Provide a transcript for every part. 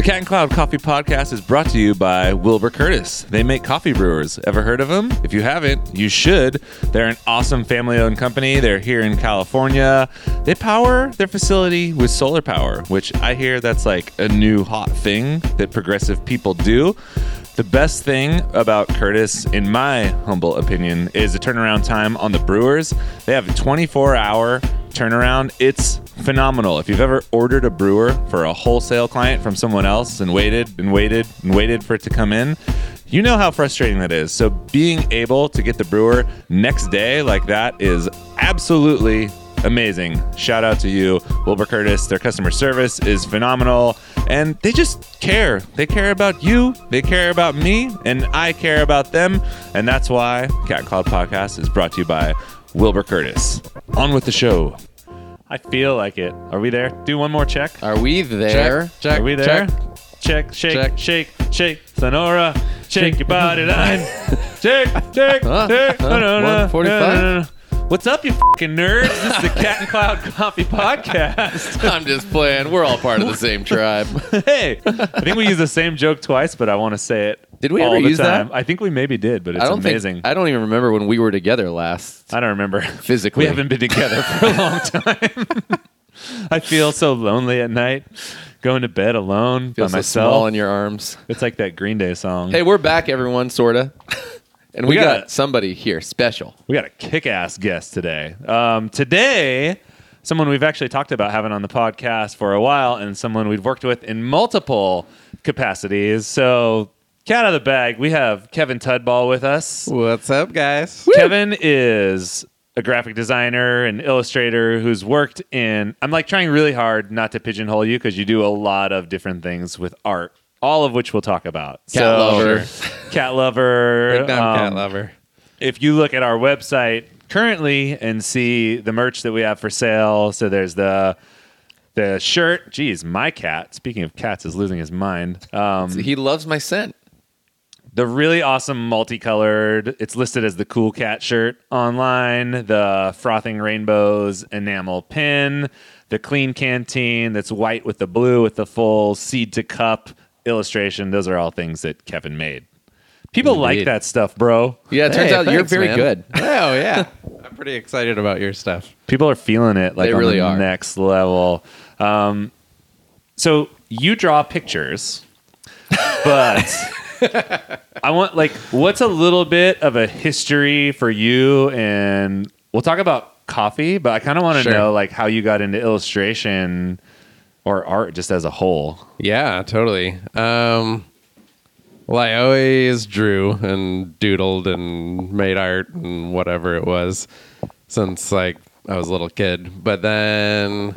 The Cat and Cloud Coffee Podcast is brought to you by Wilbur Curtis. They make coffee brewers. Ever heard of them? If you haven't, you should. They're an awesome family owned company. They're here in California. They power their facility with solar power, which I hear that's like a new hot thing that progressive people do. The best thing about Curtis, in my humble opinion, is the turnaround time on the brewers. They have a 24 hour turnaround. It's phenomenal. If you've ever ordered a brewer for a wholesale client from someone else and waited and waited and waited for it to come in, you know how frustrating that is. So being able to get the brewer next day like that is absolutely amazing. Shout out to you, Wilbur Curtis. Their customer service is phenomenal and they just care. They care about you, they care about me, and I care about them. And that's why Cat Cloud Podcast is brought to you by Wilbur Curtis. On with the show. I feel like it. Are we there? Do one more check. Are we there? Check. Are we there? Check. Check, shake, Check. shake, shake, Sonora, shake your body line. shake, shake, Huh? shake, Huh? Sonora. 145? What's up, you fucking nerds? This is the Cat and Cloud Coffee Podcast. I'm just playing. We're all part of the same tribe. hey, I think we used the same joke twice, but I want to say it. Did we all ever the use that? I think we maybe did, but it's I don't amazing. think I don't even remember when we were together last. I don't remember. Physically. we haven't been together for a long time. I feel so lonely at night, going to bed alone Feel by so myself. small in your arms. it's like that Green Day song. Hey, we're back, everyone, sorta. And we, We got, got- somebody here special. We got a kick-ass guest today. Um, today, someone we've actually talked about having on the podcast for a while, and someone we've worked with in multiple capacities. So, cat out of the bag, we have Kevin Tudball with us. What's up, guys? Kevin is a graphic designer and illustrator who's worked in. I'm like trying really hard not to pigeonhole you because you do a lot of different things with art, all of which we'll talk about. Cat lover. cat lover, Big time cat um, lover. if you look at our website currently and see the merch that we have for sale, so there's the the shirt. Geez, my cat. Speaking of cats, is losing his mind. Um, He loves my scent. the really awesome multicolored. It's listed as the cool cat shirt online. The frothing rainbows enamel pin. The Klean Kanteen that's white with the blue with the full seed to cup illustration. Those are all things that Kevin made. People like that stuff, bro. Yeah, it turns Hey, out you're thanks, very man. good. Oh yeah, I'm pretty excited about your stuff. People are feeling it like They on really the are. next level. Um, so you draw pictures, but I want like what's a little bit of a history for you and we'll talk about coffee, but I kind of want to Sure. know like how you got into illustration or art just as a whole. Yeah, totally. Um, well, I always drew and doodled and made art and whatever it was since like I was a little kid. But then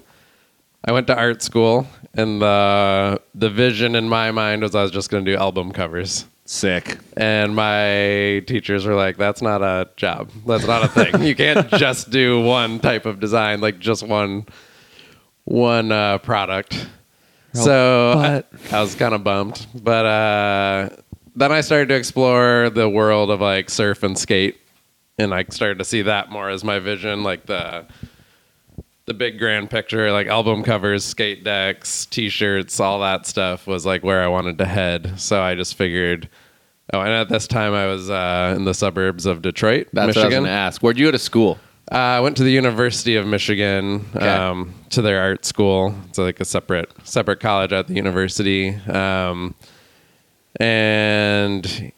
I went to art school, and the the vision in my mind was I was just going to do album covers. Sick. And my teachers were like, "That's not a job. That's not a thing. you can't just do one type of design, like just one one uh, product." so I, I was kind of bummed, but uh, then I started to explore the world of like surf and skate, and I started to see that more as my vision, like the the big grand picture, like album covers, skate decks, t-shirts, all that stuff was like where I wanted to head. So I just figured. Oh, and at this time I was uh, in the suburbs of Detroit, That's what I was Michigan. going to ask. Where'd you go to school? Uh, I went to the University of Michigan Okay. um, to their art school. It's like a separate separate college at the university. Um, and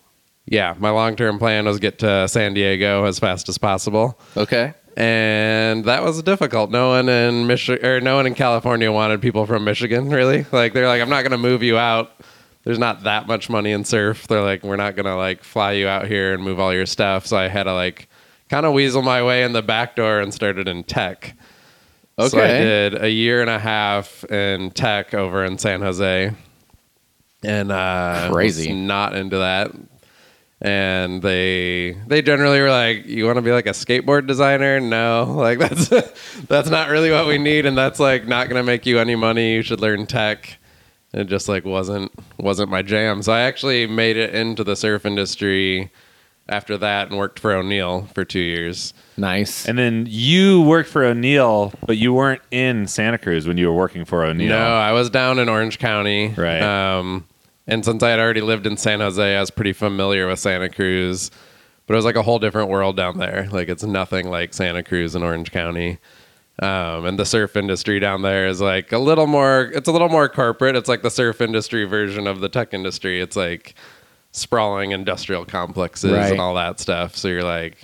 yeah, my long term plan was to get to San Diego as fast as possible. Okay. And that was difficult. No one in Michigan or no one in California wanted people from Michigan. Really, like they're like, I'm not going to move you out. There's not that much money in surf. They're like, we're not going to like fly you out here and move all your stuff. So I had to like kind of weasel my way in the back door and started in tech. So I Okay. did a year and a half in tech over in San Jose, and uh, Crazy. not into that. And they they generally were like, "You want to be like a skateboard designer? No, like that's that's not really what we need, and that's like not going to make you any money. You should learn tech." It just like wasn't wasn't my jam. So I actually made it into the surf industry after that and worked for O'Neill for two years. Nice. And then you worked for O'Neill, but you weren't in Santa Cruz when you were working for O'Neill. No, I was down in Orange County. Right. Um, and since I had already lived in San Jose, I was pretty familiar with Santa Cruz. But it was like a whole different world down there. Like it's nothing like Santa Cruz and Orange County. Um, and the surf industry down there is like a little more. It's a little more corporate. It's like the surf industry version of the tech industry. It's like sprawling industrial complexes Right. and all that stuff. So you're like,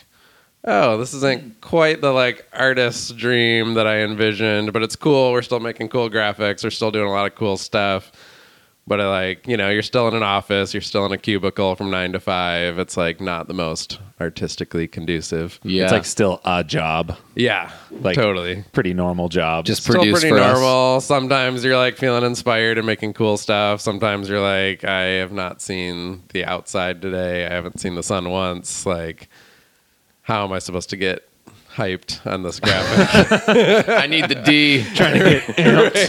oh, this isn't quite the like artist's dream that I envisioned, but it's cool. We're still making cool graphics. We're still doing a lot of cool stuff. But I like, you know, you're still in an office, you're still in a cubicle from nine to five. It's like not the most artistically conducive. yeah. It's like still a job, Yeah, Like- totally. pretty normal job. Just Still produce pretty for us. normal. Sometimes you're like feeling inspired and making cool stuff. Sometimes you're like, I have not seen the outside today. I haven't seen the sun once. Like, how am I supposed to get hyped on this graphic? I need the D. trying to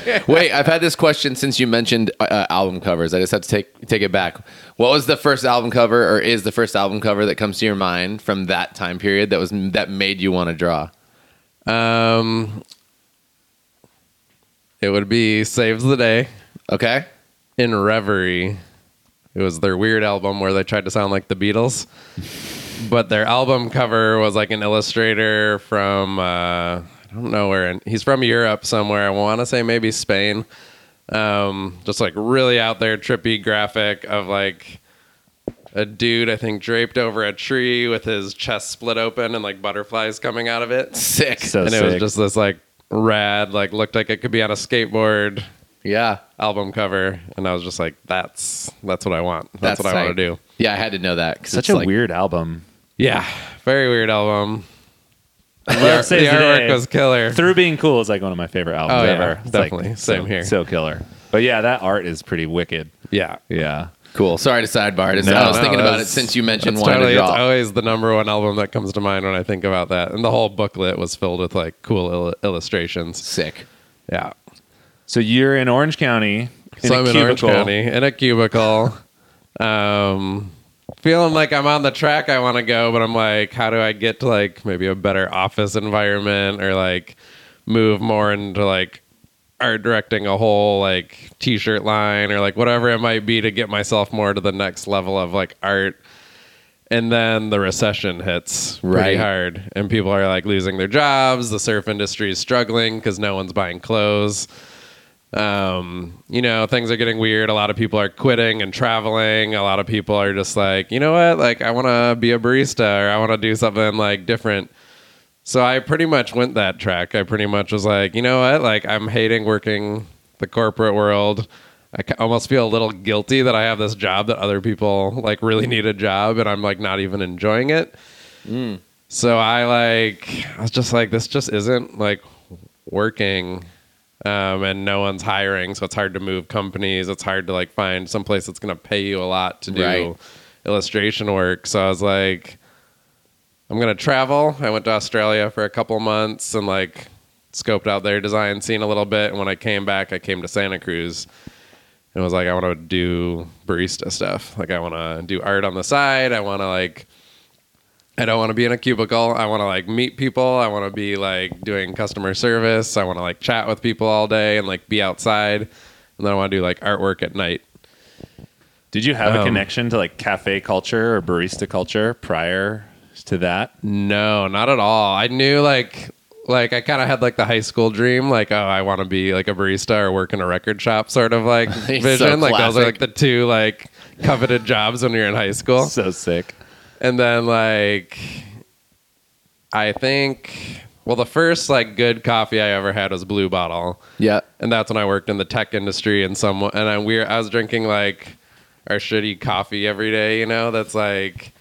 get Wait, I've had this question since you mentioned uh, album covers. I just have to take take it back. What was the first album cover, or is the first album cover that comes to your mind from that time period that was that made you want to draw? um, it would be Saves the Day Okay, in Reverie. It was their weird album where they tried to sound like the Beatles. But their album cover was like an illustrator from uh, I don't know where. In, he's from Europe somewhere. I want to say maybe Spain. Um, just like really out there, trippy graphic of like a dude I think draped over a tree with his chest split open and like butterflies coming out of it. sick. so and it was just this like rad, like looked like it could be on a skateboard yeah, album cover, and I was just like, "That's that's what I want. That's, That's what I want to do." yeah. I had to know that. 'cause such it's a like, weird album. Yeah, very weird album. I The, art- Saves the the artwork Day. was killer. Through Being Cool is like one of my favorite albums Oh, yeah, ever. It's definitely. like Same so, here. So killer. But yeah, that art is pretty wicked. Yeah, Yeah. Cool. Sorry to sidebar. Just, No, I was no, thinking about it since you mentioned It's wanting totally, it's always the number one album that comes to mind when I think about that. And the whole booklet was filled with like cool il- illustrations. Sick. Yeah. So you're in Orange County. In so a I'm in Orange. County in a cubicle. um, feeling like I'm on the track I want to go, but I'm like, how do I get to like maybe a better office environment or like move more into like art directing a whole like t-shirt line or like whatever it might be to get myself more to the next level of like art. And then the recession hits pretty Right. hard, and people are like losing their jobs. The surf industry is struggling because no one's buying clothes um, you know, things are getting weird. A lot of people are quitting and traveling. A lot of people are just like, you know what? Like, I want to be a barista or I want to do something like different. So I pretty much went that track. I pretty much was like, you know what? Like, I'm hating working the corporate world. I almost feel a little guilty that I have this job that other people like really need a job and I'm like not even enjoying it. So I like, I was just like, this just isn't like working um, and no one's hiring, so it's hard to move companies. It's hard to like find some place that's going to pay you a lot to do Right. illustration work. So I was like, I'm going to travel. I went to Australia for a couple months and like scoped out their design scene a little bit. And when I came back, I came to Santa Cruz and was like, I want to do barista stuff. Like I want to do art on the side. I want to like I don't want to be in a cubicle. I want to like meet people. I want to be like doing customer service. I want to like chat with people all day and like be outside. And then I want to do like artwork at night. Did you have a Um, connection to like cafe culture or barista culture prior to that? No, not at all. I knew like like I kind of had like the high school dream, like oh, I want to be like a barista or work in a record shop, sort of like So vision. like those are like the two like coveted jobs when you're in high school. So sick. And then like I think well the first like good coffee I ever had was Blue Bottle. Yeah. And that's when I worked in the tech industry and some and I we I was drinking like our shitty coffee every day, you know, that's like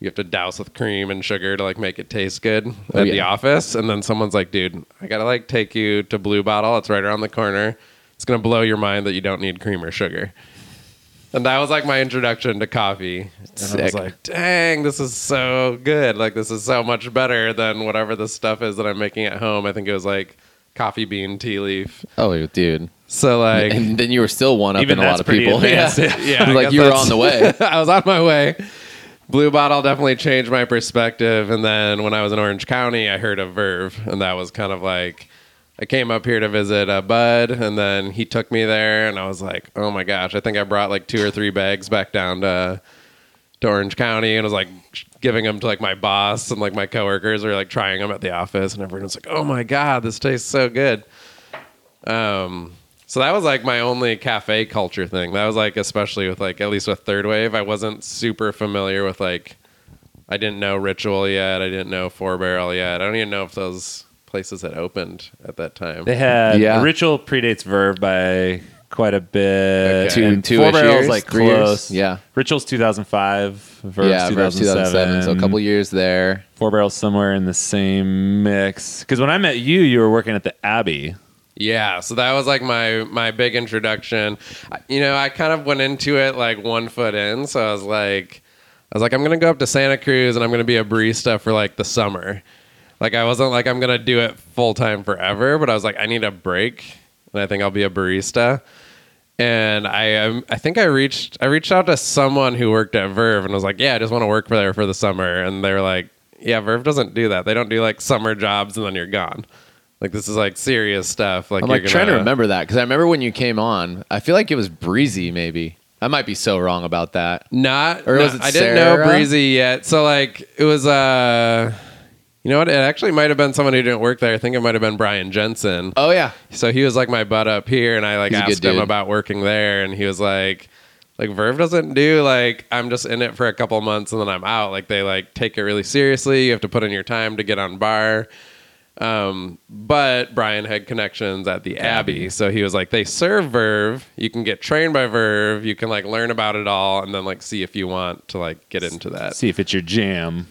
you have to douse with cream and sugar to like make it taste good Oh, at the office. And then someone's like, dude, I gotta like take you to Blue Bottle. It's right around the corner. It's gonna blow your mind that you don't need cream or sugar. And that was like my introduction to coffee. And I was like, dang, this is so good. Like this is so much better than whatever the stuff is that I'm making at home. I think it was like coffee bean tea leaf. Oh, dude. So like and then you were still one up in a lot of people. advanced. Yeah. yeah, like you were on the way. I was on my way. Blue Bottle definitely changed my perspective. And then when I was in Orange County, I heard of Verve, and that was kind of like I came up here to visit a bud, and then he took me there, and I was like, oh my gosh, I think I brought like two or three bags back down to to Orange County, and I was like giving them to like my boss and like my coworkers were like trying them at the office, and everyone was like, oh my god, this tastes so good. Um, so that was like my only cafe culture thing. That was like especially with like at least with Third Wave, I wasn't super familiar with like I didn't know Ritual yet. I didn't know Four Barrel yet. I don't even know if those places that opened at that time. They had Yeah. Ritual predates Verve by quite a bit. Two- and two-ish Four Barrels years, like three years? close. Yeah. Ritual's 2005. Verve's yeah, Verve 2007. So a couple years there. Four Barrels somewhere in the same mix. Because when I met you, you were working at the Abbey. Yeah, so that was like my my big introduction. You know, I kind of went into it like one foot in, so I was like I was like I'm going to go up to Santa Cruz and I'm going to be a barista for like the summer. Like I wasn't like I'm going to do it full time forever, but I was like I need a break and I think I'll be a barista. And I um, I think I reached I reached out to someone who worked at Verve and was like, "Yeah, I just want to work for there for the summer." And they were like, "Yeah, Verve doesn't do that. They don't do like summer jobs and then you're gone." Like this is like serious stuff. Like I'm you're like trying to gonna- remember that because I remember when you came on. I feel like it was breezy. Maybe I might be so wrong about that. Not Or was it I didn't know Breezy yet. So like it was uh you know what? It actually might have been someone who didn't work there. I think it might have been Brian Jensen. Oh yeah, So he was like my butt up here and I like He's a good asked him dude. about working there and he was like like Verve doesn't do like I'm just in it for a couple months and then I'm out. Like they like take it really seriously. You have to put in your time to get on bar. Um, but Brian had connections at the Abbey, so he was like, they serve Verve. You can get trained by Verve. You can like learn about it all, and then like see if you want to like get into that. See if it's your jam.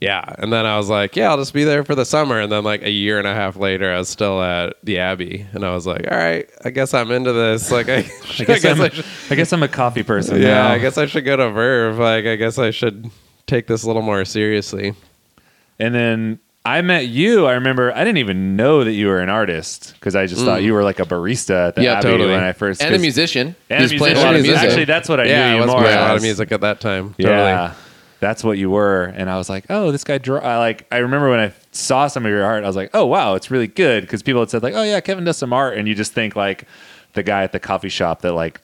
Yeah, and then I was like, yeah, I'll just be there for the summer. And then like a year and a half later, I was still at the Abbey, and I was like, all right, I guess I'm into this. Like, I, I guess, I'm, I should, I guess I'm a coffee person. yeah, now. I guess I should go to Verve. Like, I guess I should take this a little more seriously. And then I met you. I remember I didn't even know that you were an artist because I just thought you were like a barista at the Mm. Yeah, Abbey totally. when I first and a 'cause- musician. And a He's playing musician. a lot of music. Actually, that's what I yeah, knew I you was more playing a lot as. of music at that time. Yeah, Totally. that's what you were. And I was like, oh, this guy. Draw. I like. I remember when I saw some of your art. I was like, oh wow, it's really good because people had said like, oh yeah, Kevin does some art, and you just think like the guy at the coffee shop that like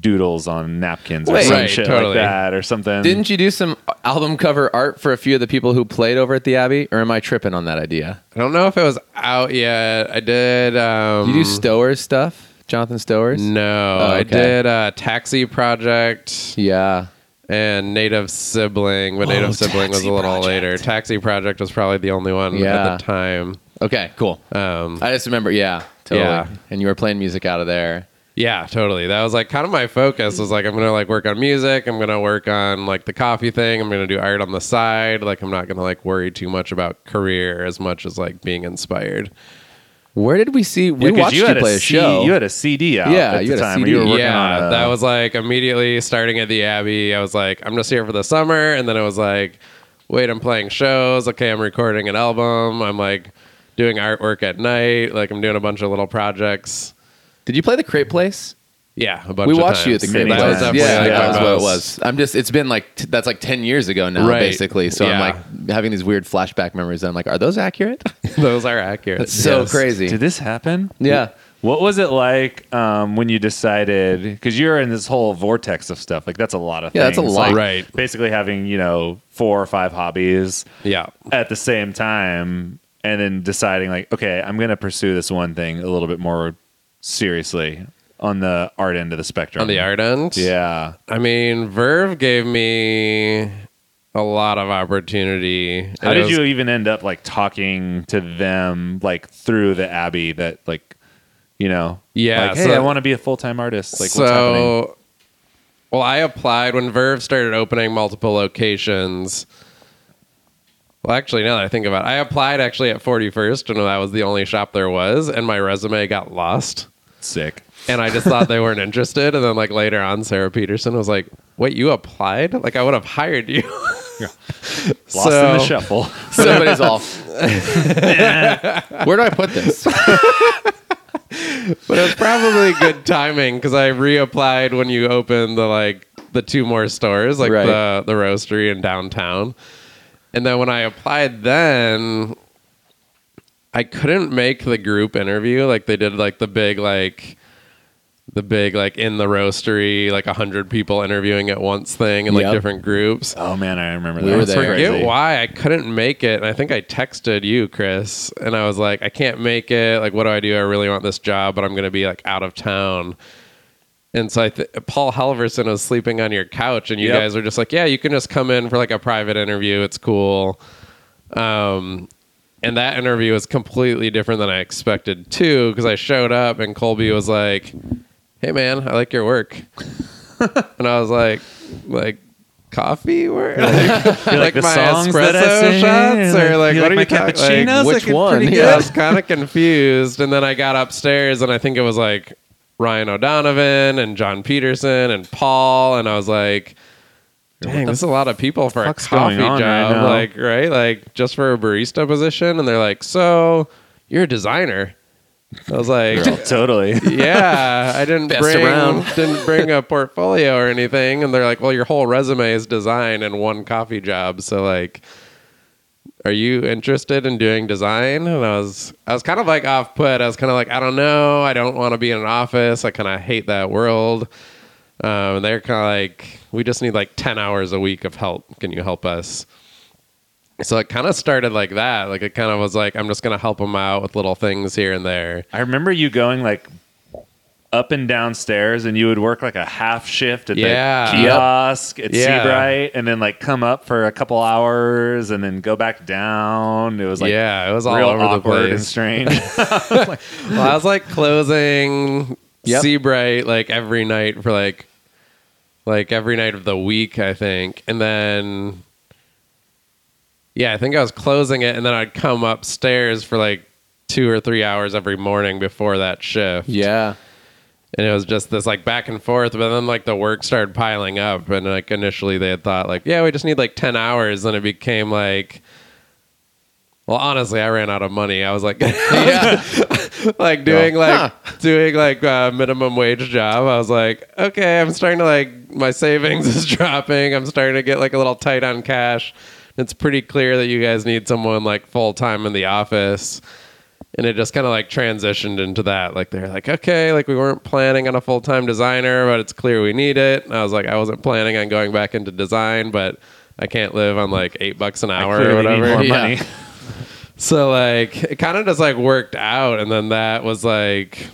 doodles on napkins or Wait. some Right, shit totally. like that or something. Didn't you do some album cover art for a few of the people who played over at the Abbey, or am I tripping on that idea? I don't know if it was out yet. I did. Um, You do Stowers stuff, Jonathan Stowers? No, Oh, I did uh, Taxi Project Yeah. And Native Sibling, but Oh, Native Sibling was Taxi a little Project. later. Taxi Project was probably the only one Yeah. at the time. Okay. Cool. Um, I just remember. Yeah. Totally. Yeah. And you were playing music out of there. yeah, totally. That was like kind of my focus. Was like I'm gonna like work on music. I'm gonna work on like the coffee thing. I'm gonna do art on the side. Like I'm not gonna like worry too much about career as much as like being inspired. Where did we see? We Yeah, 'cause watched you, had play a C- show. You had a CD out. Yeah, at you the had a time. CD. You were working yeah, on a, that was like immediately starting at the Abbey. I was like, I'm just here for the summer, and then it was like, wait, I'm playing shows. Okay, I'm recording an album. I'm like doing artwork at night. Like I'm doing a bunch of little projects. did you play the Crepe Place? Yeah, a bunch. We of watched you at the Crepe Many That was definitely Yeah, like Yeah. my that's what it was. I'm just. It's been like t- that's like ten years ago now, Right. basically. So I'm like having these weird flashback memories. I'm like, are those accurate? Those are accurate. That's so Yes. crazy. Did this happen? Yeah. What was it like um, when you decided? Because you're in this whole vortex of stuff. Like that's a lot of things. Yeah, things. that's a lot. Like, Right. Basically having you know four or five hobbies Yeah. at the same time, and then deciding like, okay, I'm going to pursue this one thing a little bit more seriously on the art end of the spectrum. On the art end. Yeah. I mean, Verve gave me a lot of opportunity. How it did was- you even end up like talking to them like through the Abbey that like you know Yeah, like hey so- I want to be a full time artist like so, what's happening well, I applied when Verve started opening multiple locations. Well, actually, now that I think about it, I applied actually at 41st, and that was the only shop there was, and my resume got lost. sick And I just thought they weren't interested. And then, like, later on, Sarah Peterson was like, Wait, you applied? Like, I would have hired you. lost in the shuffle Somebody's off. Where do I put this? But it was probably good timing because I reapplied when you opened the like the the two more stores, like Right. the the roastery in downtown. And then when I applied, then I couldn't make the group interview. Like they did, like the big like the big like in the roastery, like a hundred people interviewing at once thing in like Yep. different groups. Oh man, I remember We that. were That's there. forget crazy. why I couldn't make it. And I think I texted you, Chris, and I was like, I can't make it. Like, what do I do? I really want this job, but I'm going to be like out of town. And so I th- Paul Halverson was sleeping on your couch, and you Yep. guys were just like, yeah, you can just come in for like a private interview. It's cool. Um, and that interview was completely different than I expected too, because I showed up and Colby was like, "Hey man, I like your work," and I was like, "Like coffee work? like, like the my songs that I espresso shots, or like You what like are my you talking? cappuccinos? which Like, one? Yeah, I was kind of confused, and then I got upstairs, and I think it was like Ryan O'Donovan and John Peterson and Paul, and I was like. Dang, this is a lot of people for a coffee on right job, like right, like just for a barista position, and they're like, "So, you're a designer?" I was like, totally. "Yeah, I didn't Best bring around. didn't bring a portfolio or anything," and they're like, "Well, your whole resume is design and one coffee job, so like." Are you interested in doing design? And I was, I was kind of like off put. I was kind of like, I don't know. I don't want to be in an office. I kind of hate that world. Um, and they're kind of like, we just need like 10 hours a week of help. Can you help us? So it kind of started like that. Like it kind of was like, I'm just going to help them out with little things here and there. I remember you going like up and down stairs, and you would work like a half shift at Yeah. the kiosk at Yeah. Seabright, and then like come up for a couple hours, and then go back down. It was like yeah, it was all real over the awkward and place. strange. well, I was like closing Yep. Seabright like every night for like like every night of the week, I think. And then yeah, I think I was closing it and then I'd come upstairs for like two or three hours every morning before that shift. Yeah. And it was just this like back and forth, but then like the work started piling up and like initially they had thought like, yeah, we just need like ten hours, then it became like well, honestly, I ran out of money. I was like, Yeah. like doing Oh, like huh. doing like a minimum wage job. I was like, okay, I'm starting to like my savings is dropping. I'm starting to get like a little tight on cash. It's pretty clear that you guys need someone like full time in the office. And it just kind of like transitioned into that. Like they're like, okay, like we weren't planning on a full time designer, but it's clear we need it. And I was like, I wasn't planning on going back into design, but I can't live on like eight bucks an hour or whatever. Yeah. So like it kind of just like worked out and then that was like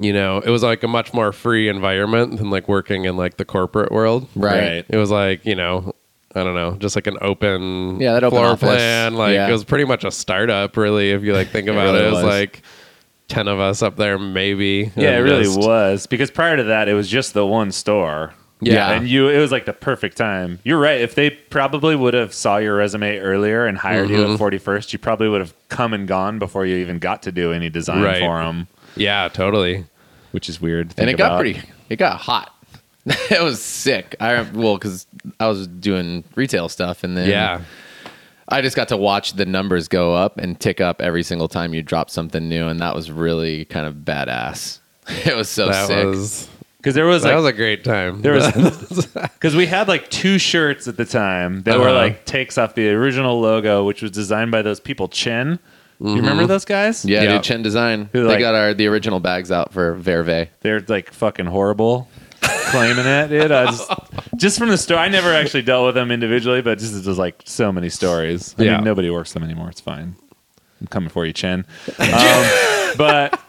you know, it was like a much more free environment than like working in like the corporate world. Right. It was like, you know, I don't know, just like an open Yeah, that open floor office. plan. Like Yeah. it was pretty much a startup really if you like think about really it. It was was. like 10 of us up there maybe. Yeah, it And really was because prior to that, it was just the one store. Yeah. and you it was like the perfect time. You're right. If they probably would have saw your resume earlier and hired you Mm-hmm. at 41st, you probably would have come and gone before you even got to do any design Right. for them, Yeah, totally. which is weird. to and think it got pretty it got hot it was sick i rem- well because i was doing retail stuff and then Yeah. i just got to watch the numbers go up and tick up every single time you drop something new and that was really kind of badass it was so that sick was because there was that like was a great time. There was because we had like two shirts at the time that were Uh-huh. like takes off the original logo, which was designed by those people Chin. You remember those guys? yeah, Yeah. dude chen design Who, they like- got our the original bags out for verve They're like fucking horrible. Claiming it, dude. I just, just from the story, I never actually dealt with them individually, but just there's like so many stories. I Yeah. mean, nobody works them anymore. It's fine. I'm coming for you, Chen. Um, but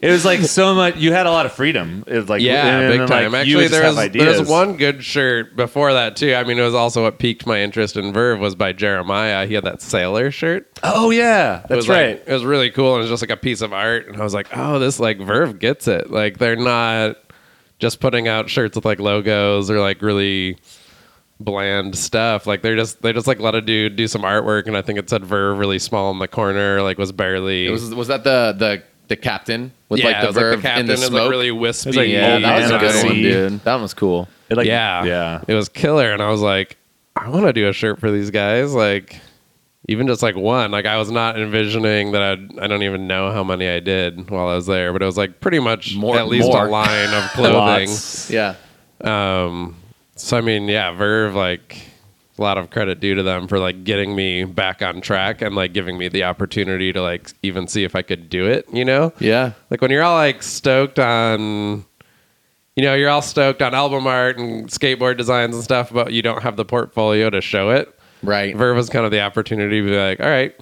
it was like so much. You had a lot of freedom. It was like Yeah, and big then, time. Like, you Actually, would just there have was one good shirt before that too. I mean, it was also what piqued my interest in Verve was by Jeremiah. He had that sailor shirt. Oh yeah, It that's was, like- right. it was really cool, and it was just like a piece of art. And I was like, oh, this like Verve gets it. Like they're not just putting out shirts with like logos or like really bland stuff. Like they're just they just like let a dude do some artwork, and I think it said Verve really small in the corner. Like was barely. it was was that the the the captain with yeah, like the was like verve the captain in the is like smoke really wispy. like yeah that was a good one dude that one was cool It, like, yeah, yeah. it was killer, and I was like, I want to do a shirt for these guys. Like, even just like one. Like I was not envisioning that I'd, I don't even know how many I did while I was there, but it was like pretty much More- at least more. a line of clothing. Yeah. Um, so I mean, yeah, Verve, like a lot of credit due to them for like getting me back on track and like giving me the opportunity to like even see if I could do it. You know, Yeah. like when you're all like stoked on, you know, you're all stoked on album art and skateboard designs and stuff, but you don't have the portfolio to show it. Right. Verve was kind of the opportunity to be like, all right,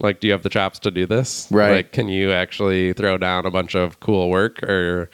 like, do you have the chops to do this? Right. Like, can you actually throw down a bunch of cool work or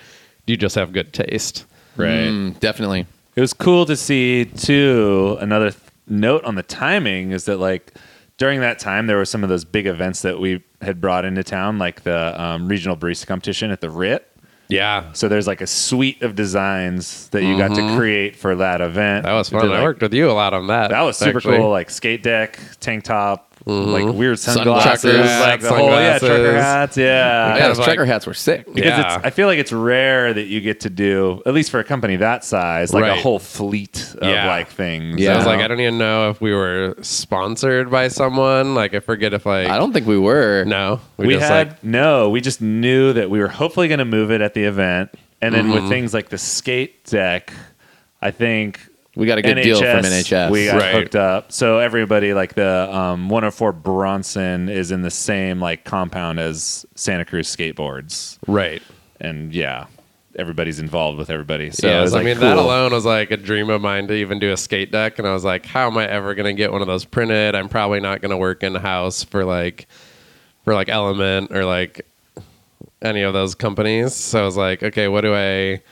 do you just have good taste? Right. Mm, definitely. It was cool to see too. Another th- note on the timing is that like during that time there were some of those big events that we had brought into town, like the um, regional barista competition at the RIT. Yeah. So there's like a suite of designs that you got to create for that event. Mm-hmm. That was fun. did, I worked with you a lot on that. That was super actually. cool. Like skate deck, tank top, like weird Sunglasses. sunglasses, like the whole yeah, Sunglasses. trucker hats, yeah. Yeah, kind those of trucker hats were sick. because Yeah. it's I feel like it's rare that you get to do at least for a company that size like Right. a whole fleet of Yeah. like things. Yeah. I was you like. I don't even know if we were sponsored by someone. Like, I forget if like I don't think we were. no. we, just, had like, no. We just knew that we were hopefully going to move it at the event, and then Mm-hmm. with things like the skate deck, I think We got a good deal from NHS. We got Right. hooked up, so everybody like the um, 104 Bronson is in the same like compound as Santa Cruz skateboards, right. and yeah, everybody's involved with everybody. So yeah, it's I like mean that alone was like a dream of mine to even do a skate deck, and I was like, how am I ever gonna get one of those printed? I'm probably not gonna work in house for like for like Element or like any of those companies. So I was like, okay, what do I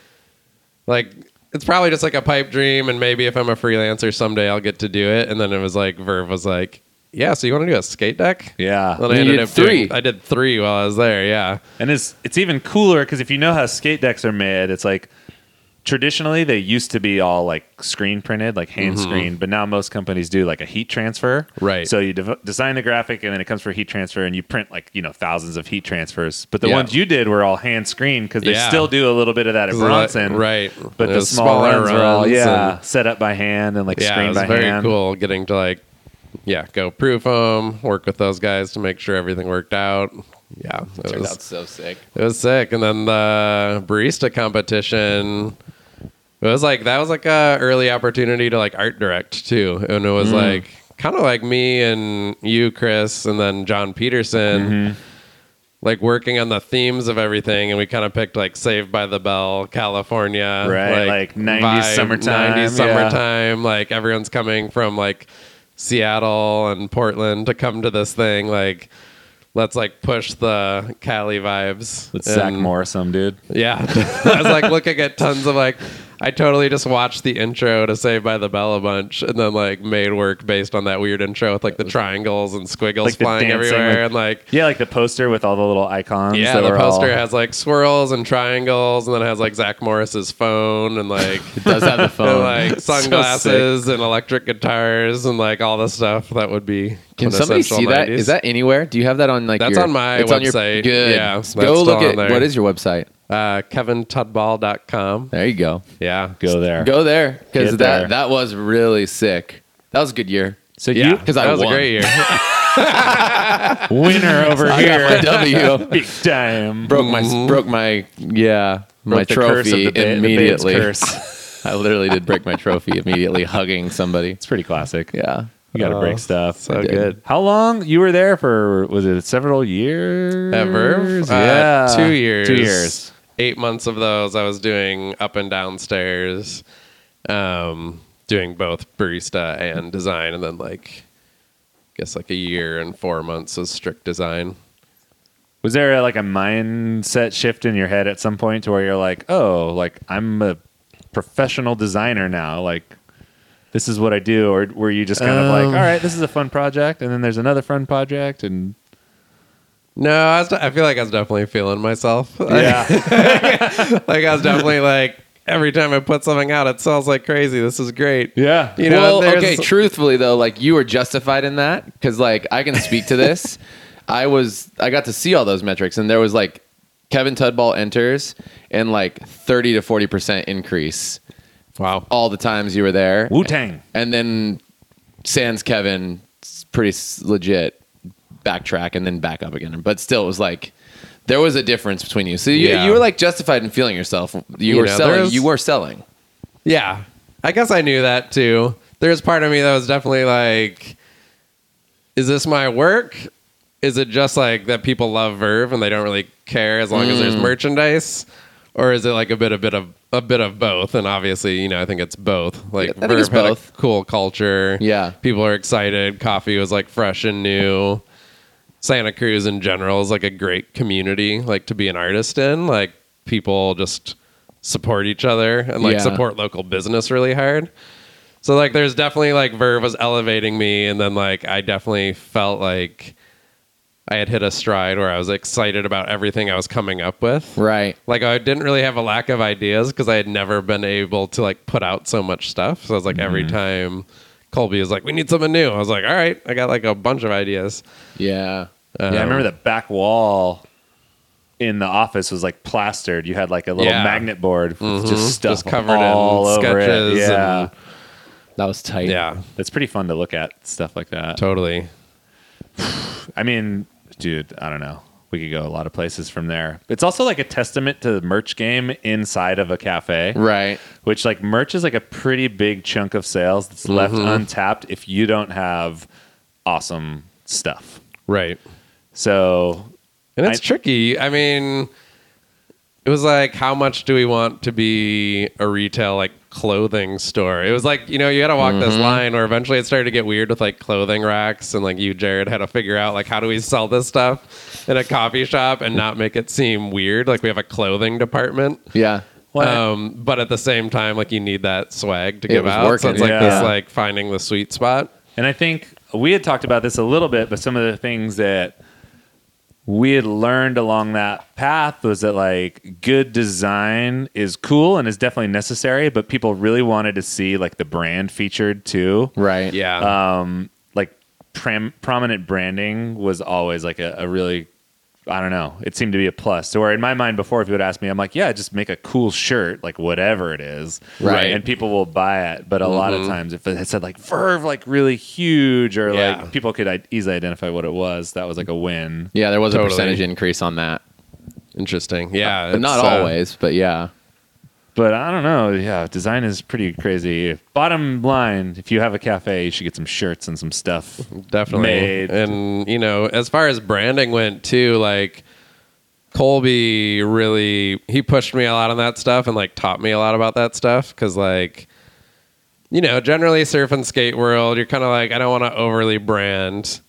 like? It's probably just like a pipe dream, and maybe if I'm a freelancer someday, I'll get to do it. And then it was like Verve was like, yeah, so you want to do a skate deck? Yeah, Then I You ended did up doing- three. I did three while I was there. Yeah. And it's it's even cooler because if you know how skate decks are made, it's like traditionally they used to be all like screen printed, like hand mm-hmm. screened, but now most companies do like a heat transfer. Right. So you dev- design the graphic and then it comes for heat transfer, and you print like you know thousands of heat transfers. But the Yeah. ones you did were all hand screened because they Yeah. still do a little bit of that at Bronson, Right. But the small smaller runs are all yeah set up by hand and like yeah, screened by very hand. cool getting to like, yeah, go proof them, work with those guys to make sure everything worked out. Yeah, it Turned was out so sick. it was sick. And then the barista competition, it was like that was like a early opportunity to like art direct too, and it Mm. was like kind of like me and you, Chris, and then John Peterson. Mm-hmm. Like working on the themes of everything, and we kind of picked like Saved by the Bell, California, Right, like 90s summertime, 90s yeah. summertime. Like everyone's coming from like Seattle and Portland to come to this thing. Like, let's like push the Cali vibes. Zach And- Morrison, dude. Yeah, I was like looking at tons of like. I totally just watched the intro to Saved by the Bell a bunch, and then like made work based on that weird intro with like the triangles and squiggles Like flying dancing, everywhere, like- and like Yeah, like the poster with all the little icons. yeah, that the poster all- has like swirls and triangles, and then it has like Zach Morris's phone and like It does have the and, phone. like So sunglasses and electric guitars and like all the stuff that would be. Can somebody see that? 90s. Is that anywhere? Do you have that on like That's your, on my it's website. good. Yeah, Go still look on at there. what is your website? Uh, KevinTudball.com? There you go. Yeah, go there. Go there because Get that there. that was really sick. That was a good year. So yeah, you, because I was won. a great year. winner over I here, got my W. big time. broke my Mhm. broke my yeah my Broke the curse of trophy the ba- immediately. Bates curse. I literally did break my trophy immediately, hugging somebody. It's pretty classic. Yeah, You got to Oh, break stuff. So good. How long you were there for? Was it several years? Ever? Verve? Uh, yeah, two years. Two years. Eight months of those, I was doing up and downstairs, um, doing both barista and design, and then like, I guess like a year and four months was strict design. Was there like a mindset shift in your head at some point to where you're like, oh, like I'm a professional designer now, like. This is what I do, or were you just kind of like, Um, all right, this is a fun project, and then there's another fun project, and No, I, was, I feel like I was definitely feeling myself. yeah, like I was definitely like every time I put something out, it sells like crazy. This is great. yeah, You know, well, okay. Truthfully, though, like you were justified in that because, like, I can speak to this. I was, I got to see all those metrics, and there was like Kevin Tudball enters and like thirty to forty percent increase Wow. all the times you were there, Wu Tang. and then Sans Kevin s- pretty legit backtrack and then back up again. But still, it was like there was a difference between you. So you, Yeah. you were like justified in feeling yourself. You, were know, selling. there's- You were selling. Yeah. I guess I knew that too. There's part of me that was definitely like, is this my work? Is it just like that people love Verve and they don't really care as long as Mm. there's merchandise? Or is it like a bit a bit of a bit of both? And obviously, you know, I think it's both. Like I think it's Verve had both. a cool culture. Yeah. People are excited. Coffee was like fresh and new. Santa Cruz in general is like a great community, like to be an artist in. Like people just support each other and like Yeah. support local business really hard. So like there's definitely like Verve was elevating me and then like I definitely felt like I had hit a stride where I was excited about everything I was coming up with. Right. Like I didn't really have a lack of ideas because I had never been able to like put out so much stuff. So I was like every mm-hmm. time Colby was like, "We need something new," I was like, "All right, I got like a bunch of ideas." Yeah. Um, yeah, I remember the back wall in the office was like plastered. You had like a little Yeah. magnet board with just stuff Just covered in all over sketches It. Yeah, and- That was tight. Yeah, it's pretty fun to look at stuff like that. totally. I mean, dude, I don't know. We could go a lot of places from there. It's also like a testament to the merch game inside of a cafe. Right. Which like merch is like a pretty big chunk of sales that's left Mm-hmm. untapped if you don't have awesome stuff. Right. So And it's I- tricky. I mean, it was like, how much do we want to be a retail like clothing store? It was like, you know, you had to walk this line where eventually it started to get weird with like clothing racks and like you, Jared, had to figure out like how do we sell this stuff in a coffee shop and not make it seem weird? Like we have a clothing department. Yeah. Um, but at the same time, like you need that swag to It give was out. So working. it's like Yeah. this like finding the sweet spot. And I think we had talked about this a little bit, but some of the things that we had learned along that path was that like good design is cool and is definitely necessary, but people really wanted to see like the brand featured too. Right. Yeah. Um, like pram- prominent branding was always like a, a really I don't know. It seemed to be a plus. So where in my mind before, if you would ask me, I'm like, yeah, just make a cool shirt, like whatever it is, Right. And people will buy it. But a lot of times, if it said like Verve, like really huge, or Yeah. like people could easily identify what it was, that was like a win. Yeah, there was Totally. a percentage increase on that. Interesting. Yeah. But not it's, uh, always, but yeah. But I don't know. Yeah, design is pretty crazy. Bottom line, if you have a cafe, you should get some shirts and some stuff. definitely made. and you know as far as branding went too like colby really he pushed me a lot on that stuff and like taught me a lot about that stuff because like you know generally surf and skate world you're kind of like i don't want to overly brand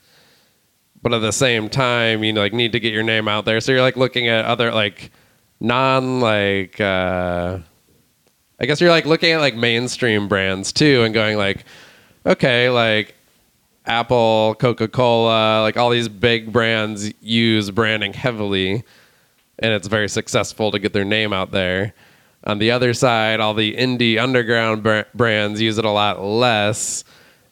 but at the same time you know, like need to get your name out there so you're like looking at other like non like uh i guess you're like looking at like mainstream brands too and going like okay like Apple, Coca Cola, like all these big brands use branding heavily, and it's very successful to get their name out there. On the other side, all the indie underground br- brands use it a lot less.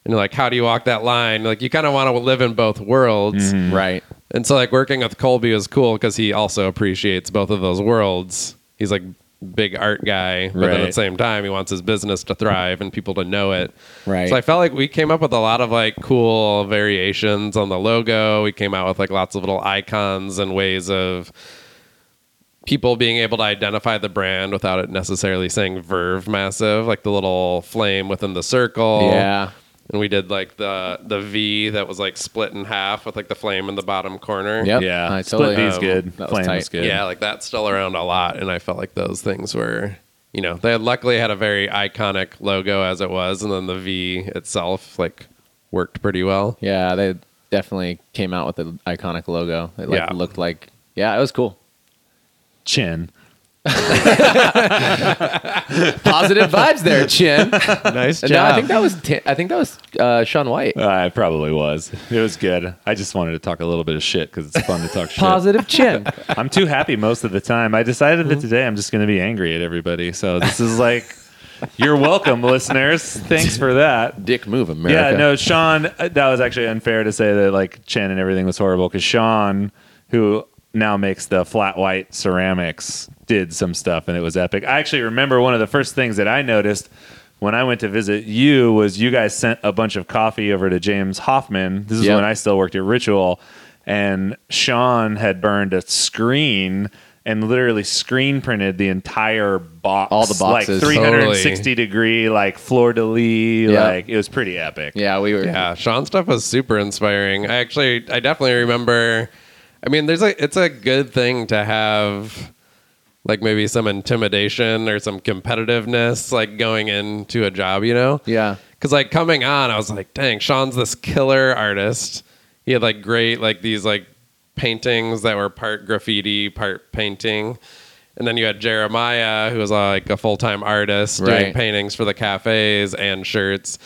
And you're like, how do you walk that line? Like, you kind of want to live in both worlds. Mm-hmm. Right. And so, like, working with Colby was cool because he also appreciates both of those worlds. He's like big art guy, but then at the same time, he wants his business to thrive and people to know it. Right. So I felt like we came up with a lot of like cool variations on the logo. We came out with like lots of little icons and ways of people being able to identify the brand without it necessarily saying Verve massive, like the little flame within the circle. Yeah. And we did like the the V that was like split in half with like the flame in the bottom corner. Yep. Yeah, I split totally- V's um, good. that Flame tight. was good. Yeah, like that's still around a lot, and I felt like those things were, you know, they had luckily had a very iconic logo as it was, and then the V itself like worked pretty well. Yeah, they definitely came out with an iconic logo. It like Yeah. looked like yeah, it was cool. Chin. Positive vibes there, Chin. nice And no, I think that was Ti- I think that was uh, Sean White. Uh, it probably was. It was good. I just wanted to talk a little bit of shit because it's fun to talk shit. Positive Chin. I'm too happy most of the time. I decided that today I'm just going to be angry at everybody. So this is like, you're welcome, listeners. Thanks for that. Dick move, America. Yeah, no, Sean, uh, that was actually unfair to say that like Chen and everything was horrible because Sean, who now makes the flat white ceramics, did some stuff and it was epic. I actually remember one of the first things that I noticed when I went to visit you was you guys sent a bunch of coffee over to James Hoffmann. This is Yep. when I still worked at Ritual, and Sean had burned a screen and literally screen printed the entire box, All the boxes. like 360 degree, like fleur de lis, Yeah. like it was pretty epic. Yeah, we were. Yeah, Sean stuff was super inspiring. I actually, I definitely remember. I mean, there's a, it's a good thing to have, like maybe some intimidation or some competitiveness, like going into a job, you know? Yeah. Because like coming on, I was like, dang, Sean's this killer artist. He had like great, like these like paintings that were part graffiti, part painting. And then you had Jeremiah, who was like a full time artist doing paintings for the cafes and shirts.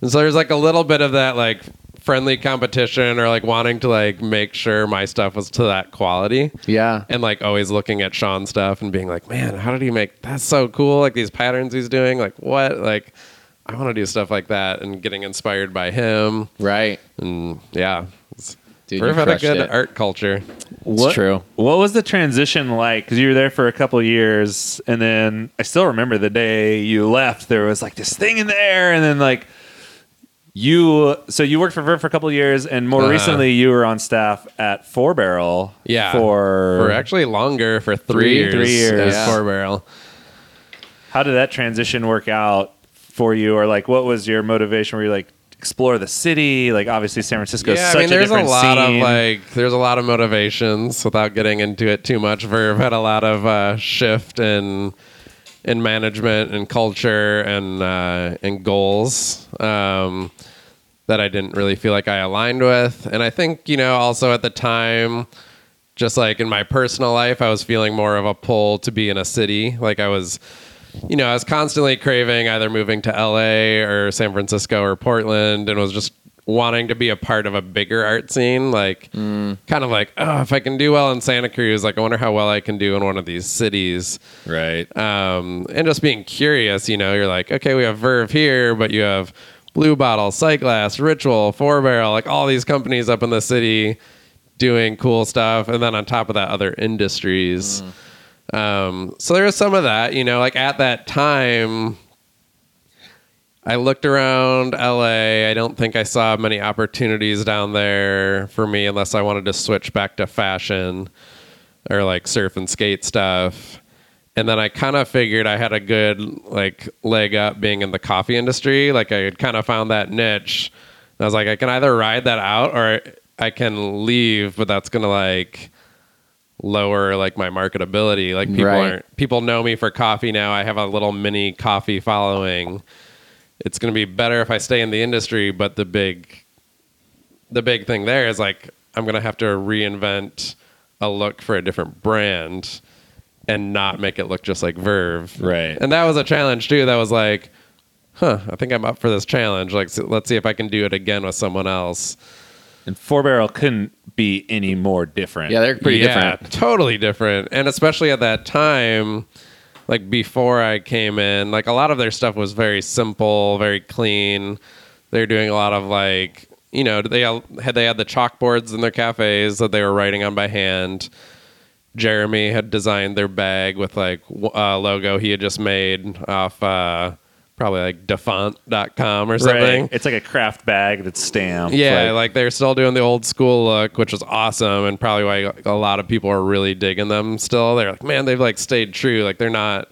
And so there's like a little bit of that like friendly competition or like wanting to like make sure my stuff was to that quality Yeah. and like always looking at Sean's stuff and being like, man, how did he make that's so cool? Like these patterns he's doing, like what? Like I want to do stuff like that and getting inspired by him. Right. And yeah, Dude, we've you had a good it. art culture. What, true. What was the transition like? Because you were there for a couple of years, and then I still remember the day you left. There was like this thing in the air, and then like you. So you worked for Verve for a couple of years, and more Uh-huh. recently you were on staff at Four Barrel. Yeah. For, For actually longer for three, Three- years. three years. Yeah. Four barrel. how did that transition work out for you, or like what was your motivation? Were you like explore the city? Like obviously San Francisco. yeah, such I mean, there's a, different lot scene. of like, there's a lot of motivations without getting into it too much. Verve had a lot of uh, shift in in management and culture and uh, and goals um, that I didn't really feel like I aligned with. And I think you know, also at the time, just like in my personal life, I was feeling more of a pull to be in a city. Like I was you know, I was constantly craving either moving to LA or San Francisco or Portland and was just wanting to be a part of a bigger art scene. Like, kind of like, oh, if I can do well in Santa Cruz, like, I wonder how well I can do in one of these cities. right. Um, and just being curious, you know, you're like, okay, we have Verve here, but you have Blue Bottle, Sightglass, Ritual, Four Barrel, like all these companies up in the city doing cool stuff. And then on top of that, other industries. Um, so there was some of that, you know, like at that time, I looked around LA. I don't think I saw many opportunities down there for me unless I wanted to switch back to fashion or like surf and skate stuff. And then I kind of figured I had a good like leg up being in the coffee industry. Like I had kind of found that niche. And I was like, I can either ride that out or I can leave, but that's gonna like lower like my marketability. Like people Right. aren't people know me for coffee now. I have a little mini coffee following. It's gonna be better if I stay in the industry, but the big the big thing there is like I'm gonna have to reinvent a look for a different brand and not make it look just like Verve. Right. And that was a challenge too. That was like, huh, I think I'm up for this challenge. Like, so let's see if I can do it again with someone else. and Four Barrel couldn't be any more different. Yeah, they're pretty yeah, different. Totally different. And especially at that time, like before I came in, like a lot of their stuff was very simple, very clean. They're doing a lot of like, you know, they had they had the chalkboards in their cafes that they were writing on by hand. Jeremy had designed their bag with like uh, logo he had just made off uh, probably like dafont.com or something. Right. It's like a craft bag that's stamped. Yeah, like, they're still doing the old school look, which was awesome, and probably why a lot of people are really digging them. Still, they're like, man, they've like stayed true. Like they're not,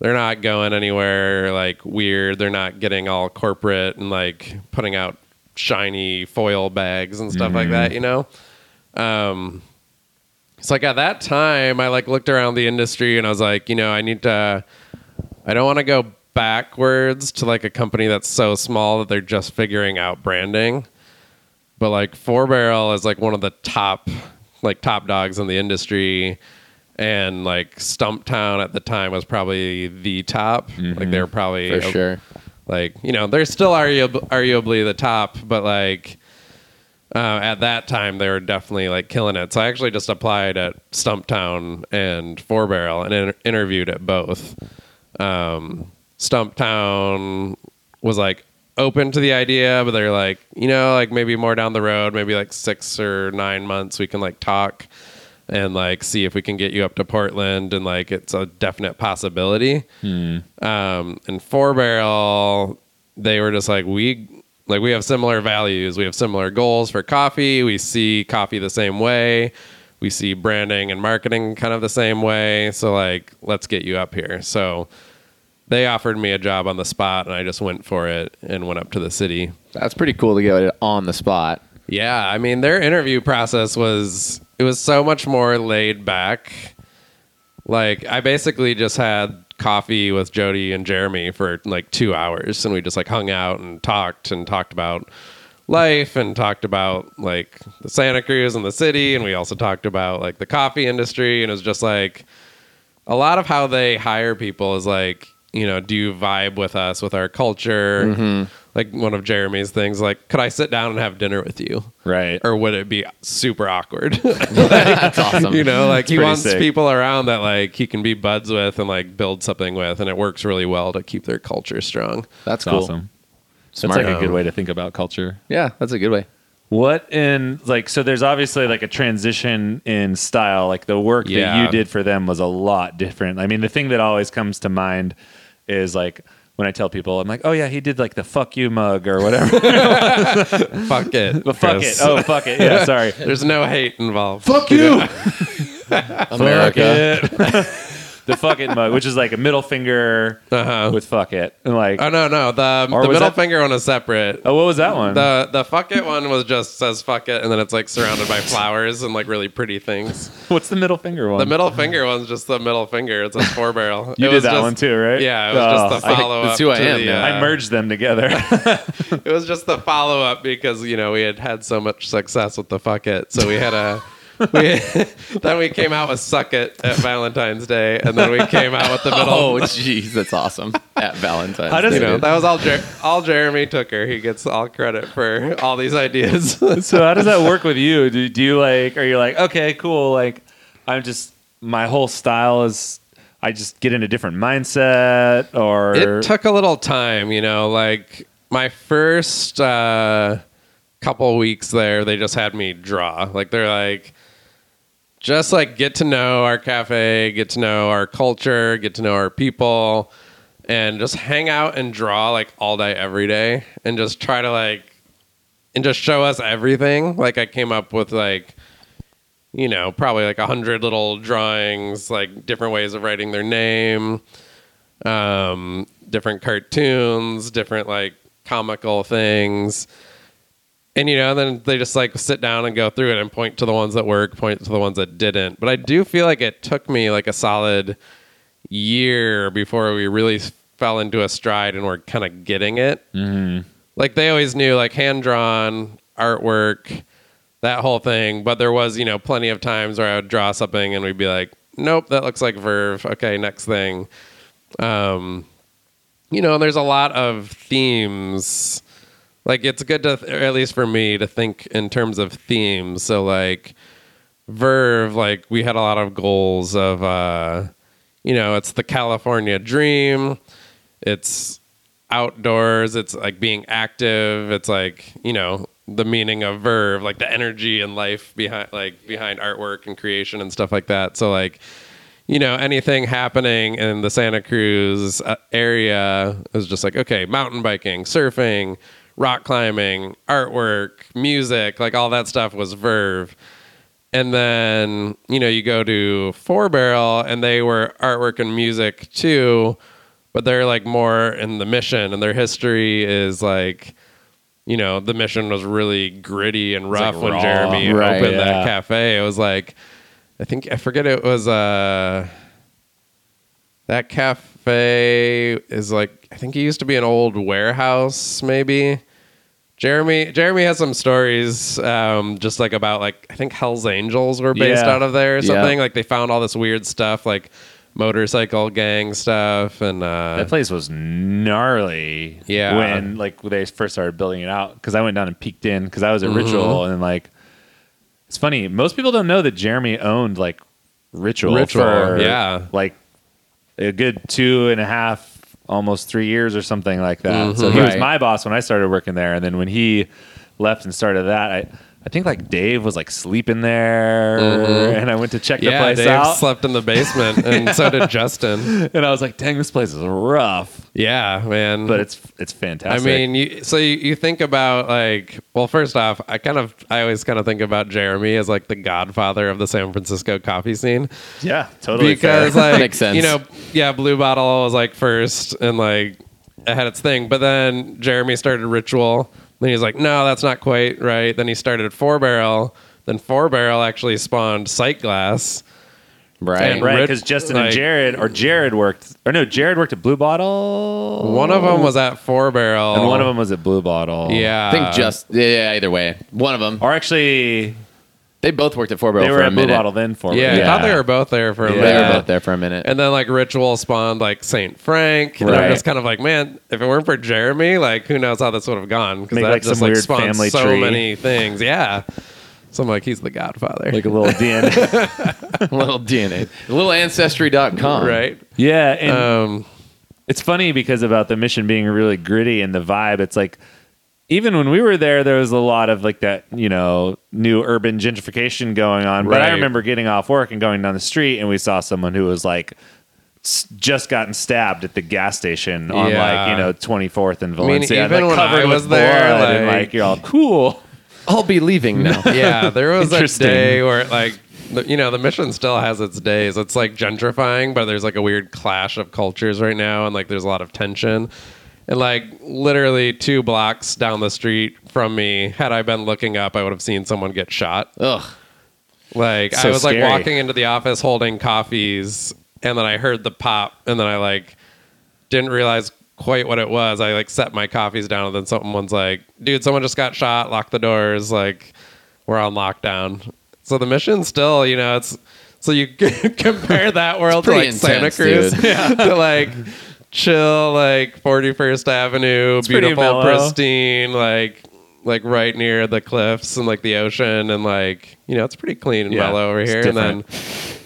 they're not going anywhere like weird. They're not getting all corporate and like putting out shiny foil bags and stuff like that. You know. Um, it's like at that time, I like looked around the industry and I was like, you know, I need to. I don't want to go backwards to like a company that's so small that they're just figuring out branding. But like Four Barrel is like one of the top like top dogs in the industry and like Stumptown at the time was probably the top. Like mm-hmm. they were probably For sure. like you know they're still arguab- arguably the top but like uh, at that time they were definitely like killing it. So i actually just applied at stumptown and four barrel and inter- interviewed at both. Um, stumptown was like open to the idea but they're like you know like maybe more down the road maybe like six or nine months we can like talk and like see if we can get you up to Portland and like it's a definite possibility. Um, and Four Barrel, they were just like we like we have similar values, we have similar goals for coffee. We see coffee the same way. We see branding and marketing kind of the same way. So like, let's get you up here. So they offered me a job on the spot, and I just went for it and went up to the city. That's pretty cool to get it on the spot. Yeah, I mean their interview process was it was so much more laid back. Like I basically just had coffee with Jody and Jeremy for like 2 hours and we just like hung out and talked and talked about life and talked about like the Santa Cruz and the city and we also talked about like the coffee industry and it was just like a lot of how they hire people is like you know do you vibe with us with our culture mm-hmm. Like one of jeremy's things like could i sit down and have dinner with you Right. or would it be super awkward That's awesome. you know like he wants sick. people around that like he can be buds with and like build something with and it works really well to keep their culture strong That's That's cool. awesome. Smart. That's like a good way to think about culture. Yeah, that's a good way. What in like so there's obviously like a transition in style. Like the work that you did for them was a lot different. I mean, the thing that always comes to mind is like when I tell people, I'm like, oh yeah, he did like the fuck you mug or whatever. fuck it but fuck Chris. it. Oh fuck it. Yeah, sorry. there's no hate involved fuck you. America. Fuck it. the fuck it mug, which is like a middle finger uh-huh with fuck it. And like oh no no the, Or the was middle that- finger one is separate Oh, what was that one? The the fuck it one was just says fuck it and then it's like surrounded by flowers and like really pretty things. What's the middle finger one? The middle finger one's just the middle finger. It's a four barrel. You it did was that just, one too, right? Yeah, it was Oh, just the I- follow up. that's who I to am the, now. uh, I merged them together. It was just the follow up because you know we had had so much success with the fuck it, so we had a. we, then we came out with suck it at Valentine's Day, and then we came out with the middle. Oh, jeez, that's awesome. At Valentine's. How does you know that was all Jer- all Jeremy Tooker. He gets all credit for all these ideas. so how does that work with you? Do, do you like? Are you like okay, cool? Like I'm just my whole style is I just get in a different mindset, or it took a little time, you know, like my first uh, couple weeks there, they just had me draw. Like they're like, just like get to know our cafe, get to know our culture, get to know our people, and just hang out and draw like all day, every day, and just try to like, and just show us everything. Like I came up with like, you know, probably like a hundred little drawings, like different ways of writing their name um, different cartoons, different like comical things. And you know, then they just like sit down and go through it and point to the ones that work, point to the ones that didn't. But I do feel like it took me like a solid year before we really fell into a stride and we're kind of getting it. Mm-hmm. Like they always knew like hand drawn artwork, that whole thing. But there was you know plenty of times where I would draw something and we'd be like, nope, that looks like Verve. Okay, next thing um, you know, there's a lot of themes. Like it's good to, at least for me, to think in terms of themes. So like Verve, like we had a lot of goals of, uh, you know, it's the California dream. It's outdoors. It's like being active. It's like you know the meaning of Verve, like the energy and life behind, like behind artwork and creation and stuff like that. So like you know, anything happening in the Santa Cruz uh, area is just like, okay, mountain biking, surfing, rock climbing, artwork, music, like all that stuff was Verve. And then, you know, you go to Four Barrel and they were artwork and music too, but they're like more in the mission and their history is like, you know, the mission was really gritty and like rough when raw. Jeremy Right, opened yeah. that cafe. It was like, I think I forget it was uh that cafe is like I think it used to be an old warehouse maybe. Jeremy Jeremy has some stories um, just like about like I think Hell's Angels were based Yeah. out of there or Yeah. something. Like they found all this weird stuff like motorcycle gang stuff and uh That place was gnarly. Yeah. When like when they first started building it out, because I went down and peeked in because I was at Ritual Mm-hmm. and like it's funny. Most people don't know that Jeremy owned like Ritual, Ritual, for yeah. like a good two and a half, almost three years or something like that. So Mhm. he was my boss when I started working there, and then when he left and started that, I. I think like Dave was like sleeping there, and I went to check the Mm-hmm. Yeah, place Dave out, slept in the basement, and so did Justin. and I was like, "Dang, this place is rough," Yeah, man. but it's it's fantastic. I mean, you, so you, you think about like, well, first off, I kind of, I always kind of think about Jeremy as like the godfather of the San Francisco coffee scene yeah, totally because fair. like, Makes sense. you know, yeah, Blue Bottle was like first and like it had its thing, but then Jeremy started Ritual. Then he's like, no, that's not quite right. Then he started Four Barrel. Then Four Barrel actually spawned Sightglass. Right. And right because Justin like- and Jerad or Jerad worked or no, Jerad worked at Blue Bottle. One of them was at Four Barrel, and one of them was at Blue Bottle. yeah, I think just yeah. Either way, one of them. or actually, They both worked at Four Barrel they were for a at Blue minute. Bottle then for Yeah, I thought they were both there for a Yeah. They minute. were both there for a minute. And then like Ritual spawned like Saint Frank. And I'm just kind of like, man, if it weren't for Jeremy, like who knows how this would have gone? Because Make, that like, just some like weird spawned family so tree. many things. Yeah. So I'm like, he's the Godfather, like a little DNA. a little DNA, a little ancestry.com. right? yeah, and Um, it's funny because about the mission being really gritty and the vibe. It's like even when we were there, there was a lot of like that, you know, new urban gentrification going on. But I Right. remember getting off work and going down the street, and we saw someone who was like s- just gotten stabbed at the gas station on Yeah. like you know 24th and mean, Valencia, even like when covered I with was there, blood, and like- like you're all cool. I'll be leaving now. yeah, there was a Interesting. day where like, the, you know, the mission still has its days. It's like gentrifying, but there's like a weird clash of cultures right now, and like there's a lot of tension. And like literally two blocks down the street from me, had I been looking up, I would have seen someone get shot. Ugh. Like So I was scary. like walking into the office holding coffees, and then I heard the pop, and then I like didn't realize quite what it was. I like set my coffees down, and then someone's like, "Dude, someone just got shot. Lock the doors. Like we're on lockdown." So the mission still, you know, it's so you compare that world to like Santa Cruz dude. to like chill, like Forty First Avenue, pretty beautiful, pristine, like like right near the cliffs and like the ocean and like you know it's pretty clean and Yeah, mellow over it's here. And then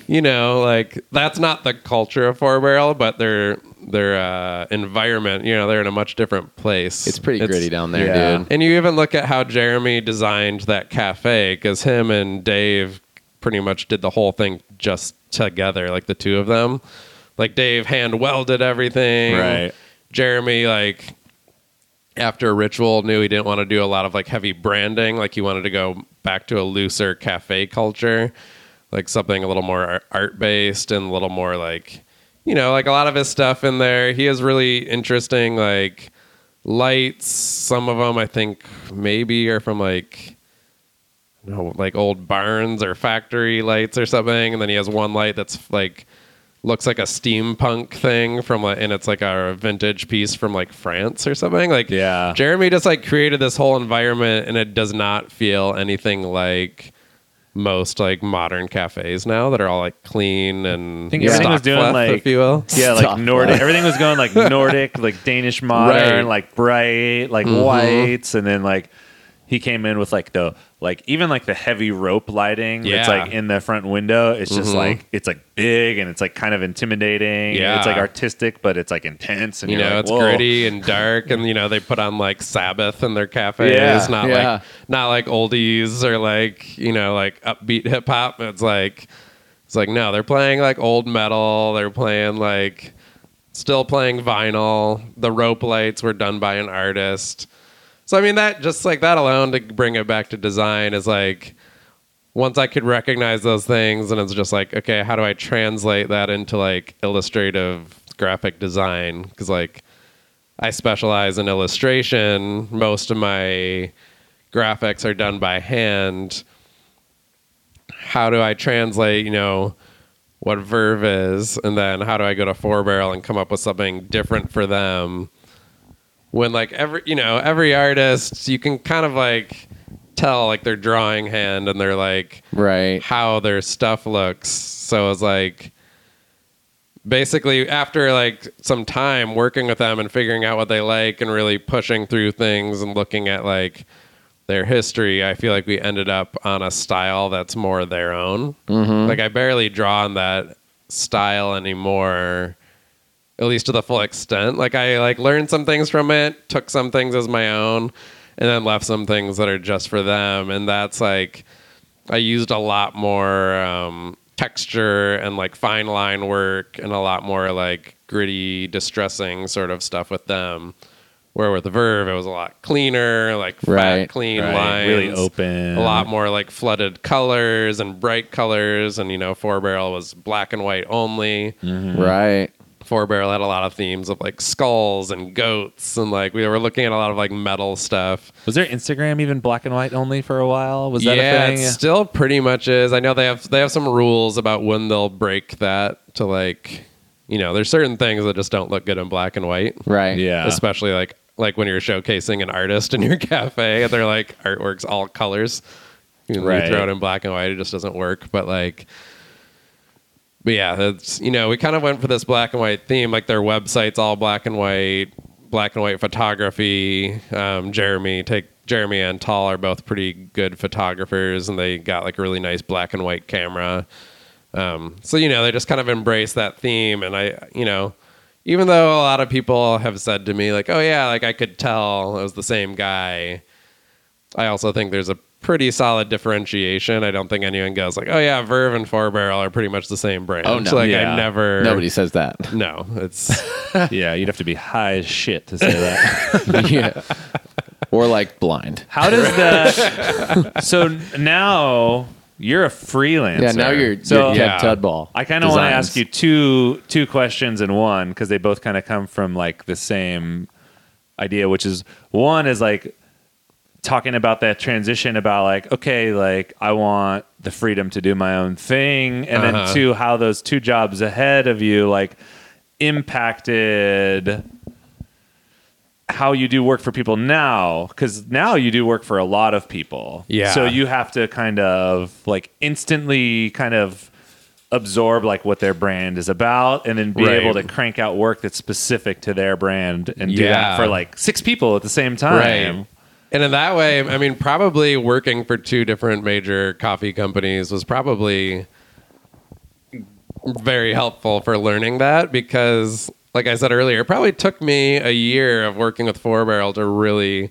you know like that's not the culture of four barrel but their their uh, environment you know they're in a much different place. It's pretty gritty down there, yeah. dude. and you even look at how jeremy designed that cafe because him and dave pretty much did the whole thing just together like the two of them like dave hand welded everything. Right. jeremy like after ritual knew he didn't want to do a lot of like heavy branding. Like he wanted to go back to a looser cafe culture. Like something a little more art based and a little more like you know like a lot of his stuff in there. He has really interesting like lights. Some of them i think maybe are from like you know, like old barns or factory lights or something. And then he has one light that's like looks like a steampunk thing from like and it's like a vintage piece from like France or something like Yeah. Jeremy just like created this whole environment and it does not feel anything like most like modern cafes now that are all like clean and I think everything was doing, stock-left, like- if you will Yeah, Stop. like Nordic. Everything was going like Nordic, like Danish modern, Right. like bright, like mm-hmm. whites, and then like he came in with like the like even like the heavy rope lighting that's like in the front window. It's just Mhm. like it's like big and it's like kind of intimidating. Yeah. it's like artistic, but it's like intense. And you know like, it's "Whoa." gritty and dark and you know they put on like sabbath in their cafes Yeah. not Yeah. like not like oldies or like you know like upbeat hip hop it's like it's like no they're playing like old metal they're playing like still playing vinyl the rope lights were done by an artist so i mean that just like that alone to bring it back to design is like once I could recognize those things, and it's just like, okay, how do I translate that into like illustrative graphic design? Because like I specialize in illustration. Most of my graphics are done by hand. How do I translate, you know, what Verve is, and then how do I go to Four Barrel and come up with something different for them? When like every, you know, every artist, you can kind of like tell like their drawing hand and their like Right. how their stuff looks. So it's like basically after like some time working with them and figuring out what they like and really pushing through things and looking at like their history, I feel like we ended up on a style that's more their own. Mm-hmm. Like I barely draw on that style anymore at least to the full extent. Like I like learned some things from it, took some things as my own, and then left some things that are just for them. And that's like, I used a lot more um, texture and like fine line work and a lot more like gritty, distressing sort of stuff with them. Where with the Verve, it was a lot cleaner, like fat, Right, clean right. lines, Really open. a lot more like flooded colors and bright colors. And you know, four barrel was black and white only. Right. Four barrel had a lot of themes of like skulls and goats, and like we were looking at a lot of like metal stuff. Was there Instagram even black and white only for a while? Was that yeah, a thing? it still pretty much is. I know they have they have some rules about when they'll break that to like, you know, there's certain things that just don't look good in black and white. Right. yeah. Especially like like when you're showcasing an artist in your cafe, and they're like artworks all colors. You, know, Right. you throw it in black and white, it just doesn't work. But like, but yeah, that's you know, we kind of went for this black and white theme. Like their website's all black and white, black and white photography. Um, Jeremy take Jeremy and Tal are both pretty good photographers, and they got like a really nice black and white camera. Um, so you know, they just kind of embrace that theme, and I, you know, even though a lot of people have said to me like, "Oh yeah, like I could tell it was the same guy," I also think there's a pretty solid differentiation. I don't think anyone goes like, "Oh yeah, Verve and Four Barrel are pretty much the same brand." Oh, no. like Yeah. I never. Nobody says that. No, it's yeah, you'd have to be high as shit to say that. yeah. Or like blind. How does that? so now you're a freelancer. Yeah. Now you're, so. you're yeah. Kev Tudball. I kind of want to ask you two two questions in one because they both kind of come from like the same idea, which is one is like talking about that transition about like okay, like I want the freedom to do my own thing, and then Uh-huh. two how those two jobs ahead of you like impacted how you do work for people now because now you do work for a lot of people Yeah. so you have to kind of like instantly kind of absorb like what their brand is about and then be Right. able to crank out work that's specific to their brand and do Yeah. that for like six people at the same time Right. And in that way, I mean, probably working for two different major coffee companies was probably very helpful for learning that because, like I said earlier, it probably took me a year of working with Four Barrel to really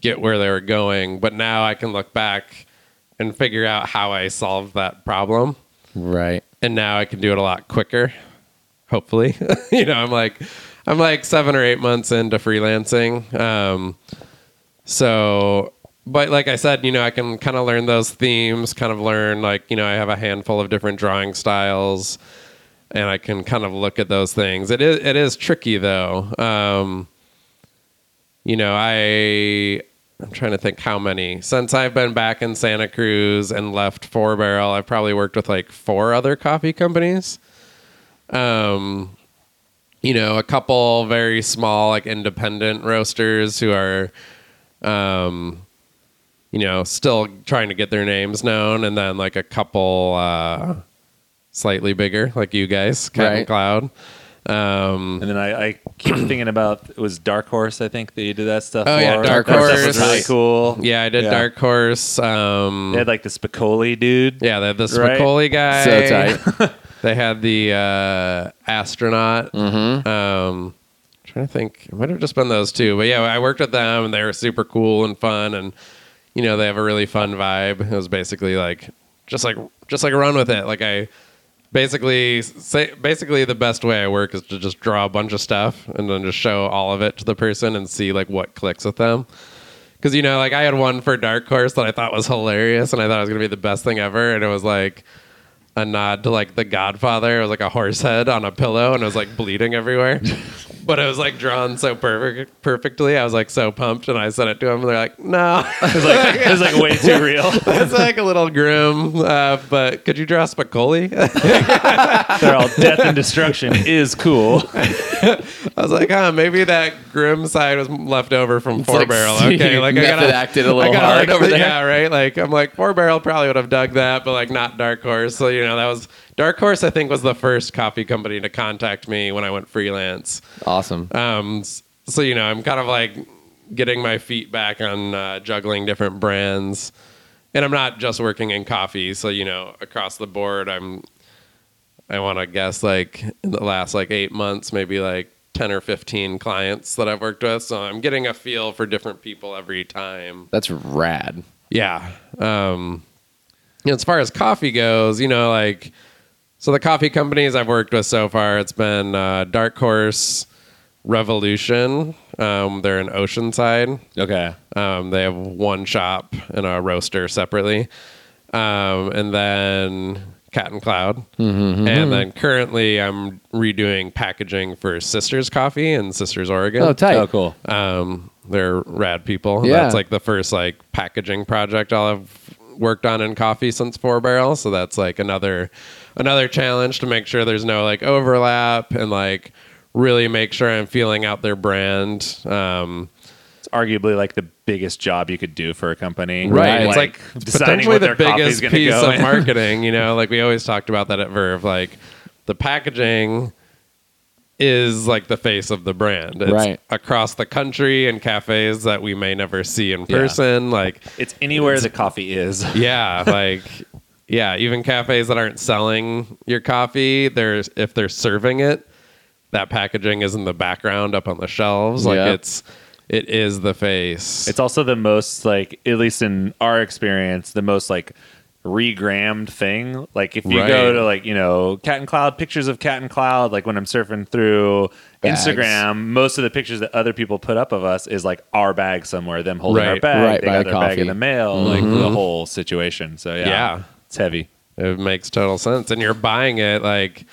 get where they were going. But now I can look back and figure out how I solved that problem. Right. And now I can do it a lot quicker, hopefully. you know, I'm like, I'm like seven or eight months into freelancing. Um, so, but like I said, you know, I can kind of learn those themes, kind of learn like, you know, I have a handful of different drawing styles and I can kind of look at those things. It is, it is tricky though. Um, you know, I, I'm trying to think how many. Since I've been back in Santa Cruz and left Four Barrel, I've probably worked with like four other coffee companies. Um, you know, a couple very small, like independent roasters who are, um, you know, still trying to get their names known, and then like a couple uh, slightly bigger, like you guys, Cat and Right. Cloud. Um, and then I, I keep thinking about it was Dark Horse I think that you did that stuff Oh, yeah, for. Dark That stuff was Horse. really cool yeah, I did Dark Horse. Um, they had like the Spicoli dude yeah, they had the Right. Spicoli guy. So tight. They had the uh, astronaut. Mm-hmm. Um, trying to think, it might have just been those two. But yeah, I worked with them, and they were super cool and fun, and you know they have a really fun vibe. It was basically like just like just like run with it. Like I basically say basically the best way I work is to just draw a bunch of stuff and then just show all of it to the person and see like what clicks with them. Because you know, like I had one for Dark Horse that I thought was hilarious, and I thought it was gonna be the best thing ever, and it was like a nod to like The Godfather. It was like a horse head on a pillow, and it was like bleeding everywhere. but it was like drawn so perfect, perfectly. I was like so pumped, and I sent it to him. and they're like, "No, it was like it was like way too real it's like a little grim." Uh, but could you draw Spicoli? they're all death and destruction is cool I was like, "Huh, maybe that grim side was left over from Four like, Barrel." Okay, like I gotta acted a little hard like, over there. Yeah, right. Like I'm like Four Barrel probably would have dug that, but like not Dark Horse. So you know that was Dark Horse. I think was the first coffee company to contact me when I went freelance. Awesome. Um, so you know, I'm kind of like getting my feet back on uh, juggling different brands, and I'm not just working in coffee. So you know, across the board, I'm. I want to guess like in the last like eight months, maybe like 10 or 15 clients that I've worked with. So I'm getting a feel for different people every time. That's rad. Yeah. Um, you know, as far as coffee goes, you know, like, so the coffee companies I've worked with so far, it's been uh, Dark Horse, Revolution. Um, they're in Oceanside. Okay. Um, they have one shop and a roaster separately. Um, and then Cat and Cloud. Mm-hmm, And then currently I'm redoing packaging for Sisters Coffee in Sisters, Oregon. Oh, tight. Oh, cool. Um, they're rad people. Yeah. That's like the first like packaging project I'll have worked on in coffee since Four Barrel. So that's like another another challenge to make sure there's no like overlap and like really make sure I'm feeling out their brand. Um, It's arguably like the biggest job you could do for a company. Right. It's like deciding potentially the biggest piece of in. marketing. You know, like we always talked about that at Verve. Like the packaging is like the face of the brand. It's Right. across the country in cafes that we may never see in person. Like It's anywhere the coffee is. yeah, like yeah, even cafes that aren't selling your coffee, there's if they're serving it, that packaging is in the background up on the shelves. Like Yeah. it's it is the face. It's also the most like, at least in our experience, the most like regrammed thing. Like if you Right. go to like you know Cat and Cloud pictures of Cat and Cloud, like when I'm surfing through Bags. Instagram, most of the pictures that other people put up of us is like our bag somewhere, them holding our bag, Right, they got the their bag in the mail, like the whole situation. So yeah, Yeah. it's heavy. It makes total sense. And you're buying it like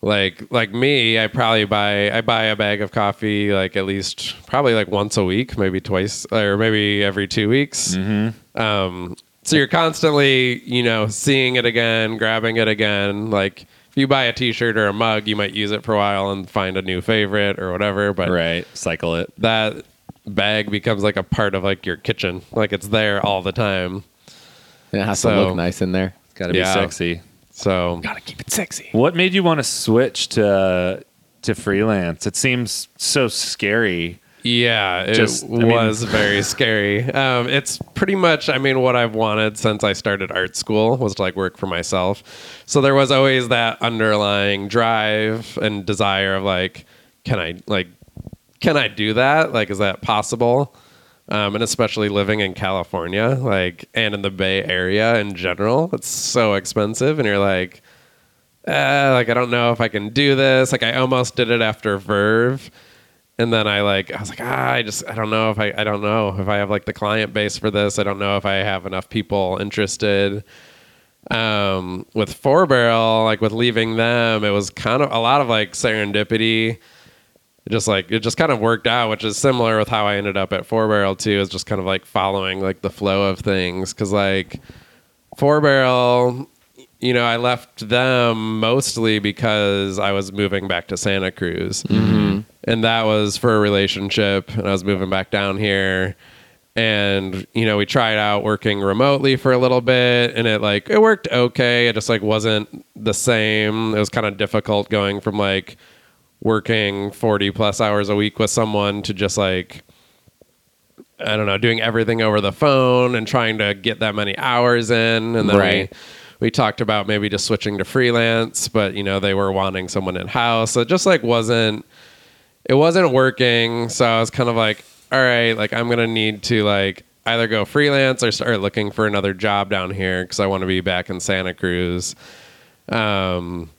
like like me, I probably buy I buy a bag of coffee like at least probably like once a week, maybe twice or maybe every two weeks. Mm-hmm. Um, so you're constantly, you know, seeing it again, grabbing it again. Like if you buy a T-shirt or a mug, you might use it for a while and find a new favorite or whatever. But Right, cycle it. that bag becomes like a part of like your kitchen, like it's there all the time. And it has So- to look nice in there. It's got to be Yeah. sexy. So Gotta keep it sexy. What made you want to switch to to freelance? It seems so scary. Yeah, it Just- I mean- was very scary. Um, it's pretty much, I mean, what I've wanted since I started art school was to like work for myself. So there was always that underlying drive and desire of like, can I like, can I do that? Like, is that possible? Um, and especially living in California, like, and in the Bay Area in general, it's so expensive, and you're like, eh, like I don't know if I can do this. Like I almost did it after Verve. And then I like I was like, ah, I just I don't know if I I don't know if I have like the client base for this. I don't know if I have enough people interested. Um with four barrel, like with leaving them, it was kind of a lot of like serendipity. It just like it just kind of worked out, which is similar with how I ended up at four barrel too, is just kind of like following like the flow of things. Cause like four barrel you know, I left them mostly because I was moving back to Santa Cruz. Mm-hmm. And that was for a relationship. And I was moving back down here. And, you know, we tried out working remotely for a little bit and it like, it worked okay. It just like wasn't the same. It was kind of difficult going from like working 40 plus hours a week with someone to just like, I don't know, doing everything over the phone and trying to get that many hours in. And then Right. we, we talked about maybe just switching to freelance, but you know, they were wanting someone in house. So it just like wasn't it wasn't working. So I was kind of like, all right, like I'm gonna need to like either go freelance or start looking for another job down here because I want to be back in Santa Cruz. Um